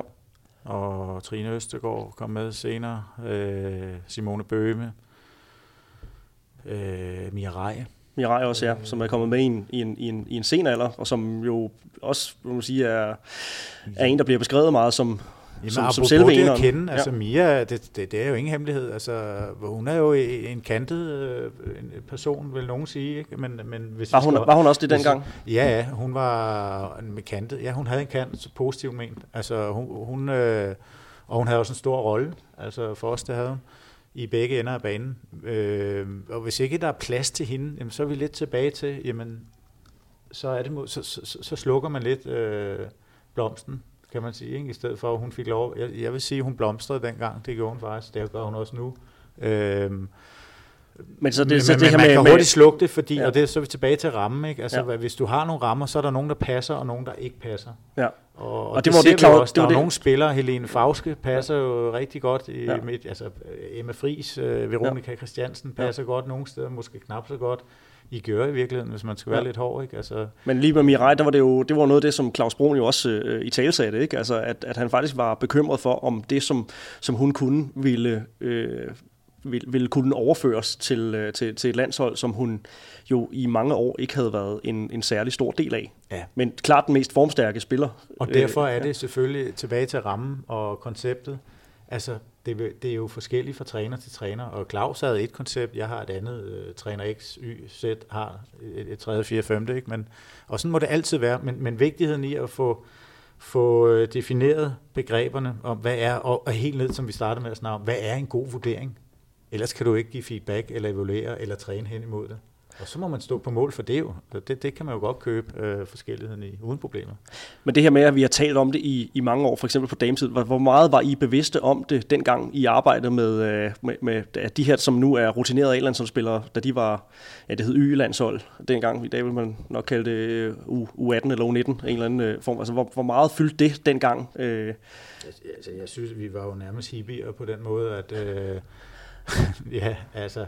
og Trine Østegård kom med senere, øh, Simone Bøhme, øh, Mia Rej. Mia Rej også, ja, som er kommet med i en, i en, i en, i en sen alder, og som jo også, må man sige, er, er en, der bliver beskrevet meget som, Jamen, som, som selve det at kende, altså ja. Mia, det, det, det er jo ingen hemmelighed, altså hun er jo en kantet øh, person, vil nogen sige, ikke? Men, men hvis var, hun, skal, var hun også det dengang? Ja, ja, hun var med kantet, ja, hun havde en kant, positivt ment, altså hun, hun øh, og hun havde også en stor rolle, altså for os, det havde hun, i begge ender af banen. Øh, og hvis ikke der er plads til hende, jamen, så er vi lidt tilbage til, jamen, så, er det, så, så, så slukker man lidt øh, blomsten, kan man sige, ikke? i stedet for at hun fik lov. Jeg, jeg vil sige, at hun blomstrede dengang, det gjorde hun faktisk, det gør hun også nu. Øhm, men så det, men, så det her med, man kan med, hurtigt slukke det, fordi, ja. og det så er vi tilbage til rammen, ikke? Altså, ja. hvis du har nogle rammer, så er der nogen, der passer, og nogen, der ikke passer. Ja. Og, og, det, det, var det, Claus, også. det var der er det. nogle spillere, Helene Fauske passer jo rigtig godt, i, ja. med, altså Emma Fris, uh, Veronika ja. Christiansen passer ja. godt nogle steder, måske knap så godt. I gør i virkeligheden, hvis man skal være ja. lidt hård. Ikke? Altså... Men lige med Mirai, der var det jo det var noget af det, som Claus Brun jo også øh, i tale sagde, ikke? Altså, at, at han faktisk var bekymret for, om det, som, som hun kunne, ville, øh, ville, ville kunne overføres til, øh, til, til et landshold, som hun jo i mange år ikke havde været en, en særlig stor del af. Ja. Men klart den mest formstærke spiller. Og derfor er det selvfølgelig tilbage til rammen og konceptet. Altså, det, det er jo forskelligt fra træner til træner, og Claus havde et koncept, jeg har et andet, øh, træner X, Y, Z har et, et tredje, fire, femte, ikke? Men, og sådan må det altid være, men, men vigtigheden i at få, få øh, defineret begreberne om, hvad er, og, og helt ned, som vi startede med at snakke om, hvad er en god vurdering? Ellers kan du ikke give feedback, eller evaluere, eller træne hen imod det. Og så må man stå på mål for det jo. Det, det kan man jo godt købe øh, forskelligheden i, uden problemer. Men det her med, at vi har talt om det i, i mange år, for eksempel på dametid, hvor meget var I bevidste om det dengang I arbejdede med, øh, med, med de her, som nu er rutinerede A-landsholdsspillere, da de var, ja det hed Y-landshold dengang, i dag vil man nok kalde det øh, U, U18 eller U19, en eller anden øh, form. Altså hvor, hvor meget fyldte det dengang? Øh? Altså, jeg synes, vi var jo nærmest hippier på den måde, at øh, ja, altså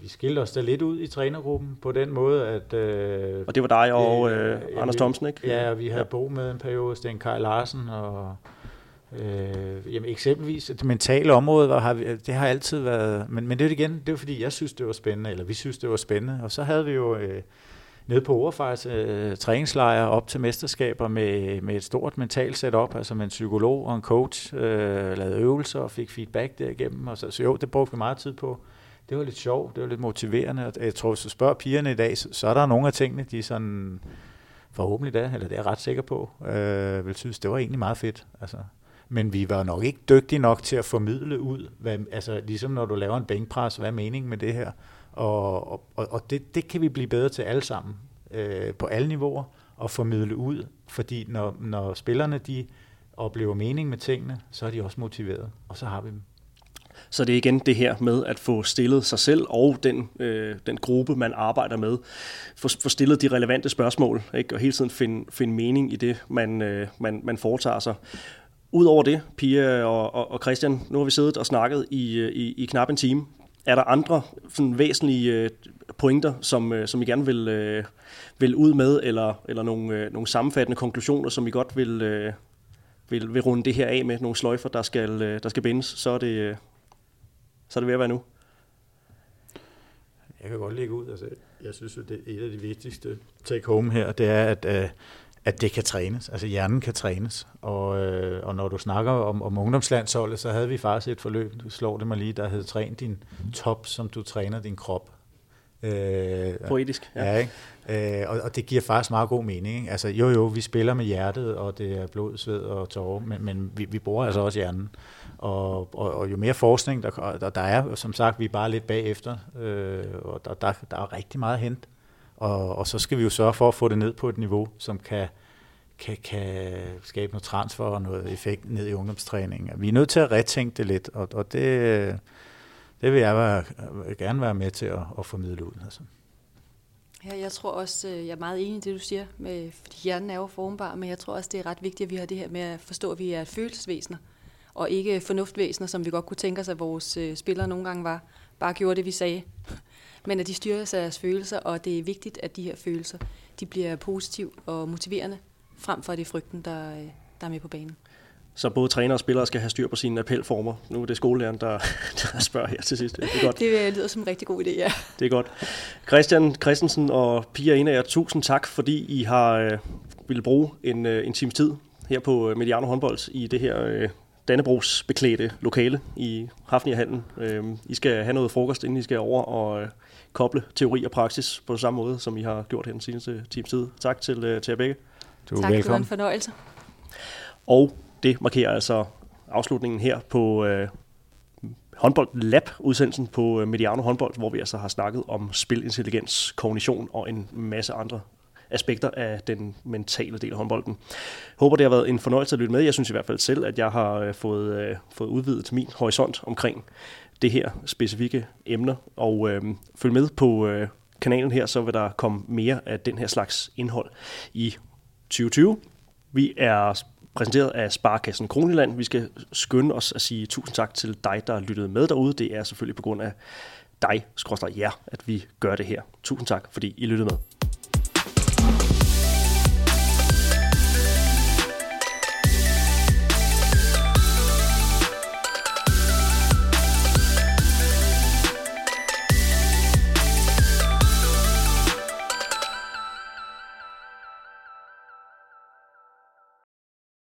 vi skilte os da lidt ud i trænergruppen på den måde, at... Øh, og det var dig og øh, Anders Thomsen, ikke? Ja, vi havde ja. Bo med en periode, Sten Kaj Larsen, og øh, jamen eksempelvis det mentale område, var, har vi, det har altid været... Men, men det er igen, det er fordi, jeg synes, det var spændende, eller vi synes, det var spændende. Og så havde vi jo... Øh, nede på Overfejs øh, træningslejre op til mesterskaber med, med et stort mentalt setup, altså med en psykolog og en coach, øh, lavede øvelser og fik feedback derigennem. Og så, så jo, det brugte vi meget tid på det var lidt sjovt, det var lidt motiverende. Jeg tror, hvis du spørger pigerne i dag, så, så er der nogle af tingene, de sådan forhåbentlig da, eller det er jeg ret sikker på, øh, vil synes, det var egentlig meget fedt. Altså. Men vi var nok ikke dygtige nok til at formidle ud, hvad, altså ligesom når du laver en bænkpres, hvad er meningen med det her? Og, og, og det, det kan vi blive bedre til alle sammen, øh, på alle niveauer, og formidle ud, fordi når, når spillerne de oplever mening med tingene, så er de også motiveret, og så har vi dem. Så det er igen det her med at få stillet sig selv og den, øh, den gruppe, man arbejder med, få, få stillet de relevante spørgsmål, ikke? og hele tiden finde, finde mening i det, man, øh, man, man foretager sig. Udover det, Pia og, og, og Christian, nu har vi siddet og snakket i, øh, i, i knap en time. Er der andre sådan væsentlige øh, pointer, som, øh, som I gerne vil, øh, vil ud med, eller, eller nogle, øh, nogle sammenfattende konklusioner, som I godt vil, øh, vil, vil runde det her af med, nogle sløjfer, der skal, øh, der skal bindes, så er det, så er det ved at være nu. Jeg kan godt lægge ud. Altså, jeg synes, at det er et af de vigtigste take-home her, det er, at, øh, at det kan trænes. Altså hjernen kan trænes. Og, øh, og når du snakker om, om ungdomslandsholdet, så havde vi faktisk et forløb, du slår det mig lige, der hed Træn din top, som du træner din krop. Øh, Poetisk. Ja, ja ikke? Øh, og, og det giver faktisk meget god mening. Ikke? Altså, jo jo, vi spiller med hjertet, og det er blod, sved og tårer, men, men vi, vi bruger altså også hjernen. Og, og, og jo mere forskning, der, der, der er, som sagt, vi er bare lidt bagefter, øh, og der, der, der er rigtig meget hent. Og, og så skal vi jo sørge for at få det ned på et niveau, som kan, kan, kan skabe noget transfer og noget effekt ned i ungdomstræningen. Vi er nødt til at retænke det lidt, og, og det, det vil jeg være, gerne være med til at, at formidle ud. Altså. Ja, jeg tror også, øh, jeg er meget enig i det, du siger, med, fordi hjernen er jo formbar, men jeg tror også, det er ret vigtigt, at vi har det her med at forstå, at vi er følelsesvæsener, og ikke fornuftvæsener, som vi godt kunne tænke os, at vores øh, spillere nogle gange var, bare gjorde det, vi sagde. Men at de styrer sig deres følelser, og det er vigtigt, at de her følelser, de bliver positive og motiverende, frem for at det er frygten, der, øh, der er med på banen. Så både træner og spillere skal have styr på sine appelformer. Nu er det skolelæreren, der, der spørger her til sidst. Det er godt. Det lyder som en rigtig god idé, ja. Det er godt. Christian Christensen og Pia af jer, tusind tak, fordi I har øh, ville bruge en, øh, en times tid her på øh, Mediano Håndbold i det her øh, Dannebrogs beklædte lokale i Hafnirhallen. Øh, I skal have noget frokost, inden I skal over og øh, koble teori og praksis på samme måde, som I har gjort her den seneste times tid. Tak til, øh, til jer begge. Du er tak, velkommen. det var en fornøjelse. Og det markerer altså afslutningen her på øh, håndbold lab udsendelsen på øh, Mediano håndbold, hvor vi altså har snakket om spilintelligens, kognition og en masse andre aspekter af den mentale del af håndbolden. Håber, det har været en fornøjelse at lytte med. Jeg synes i hvert fald selv, at jeg har øh, fået, øh, fået udvidet min horisont omkring det her specifikke emner. Og øh, følg med på øh, kanalen her, så vil der komme mere af den her slags indhold i 2020. Vi er præsenteret af Sparkassen Kroniland. Vi skal skynde os at sige tusind tak til dig, der lyttede med derude. Det er selvfølgelig på grund af dig, skråstrej jer, at vi gør det her. Tusind tak, fordi I lyttede med.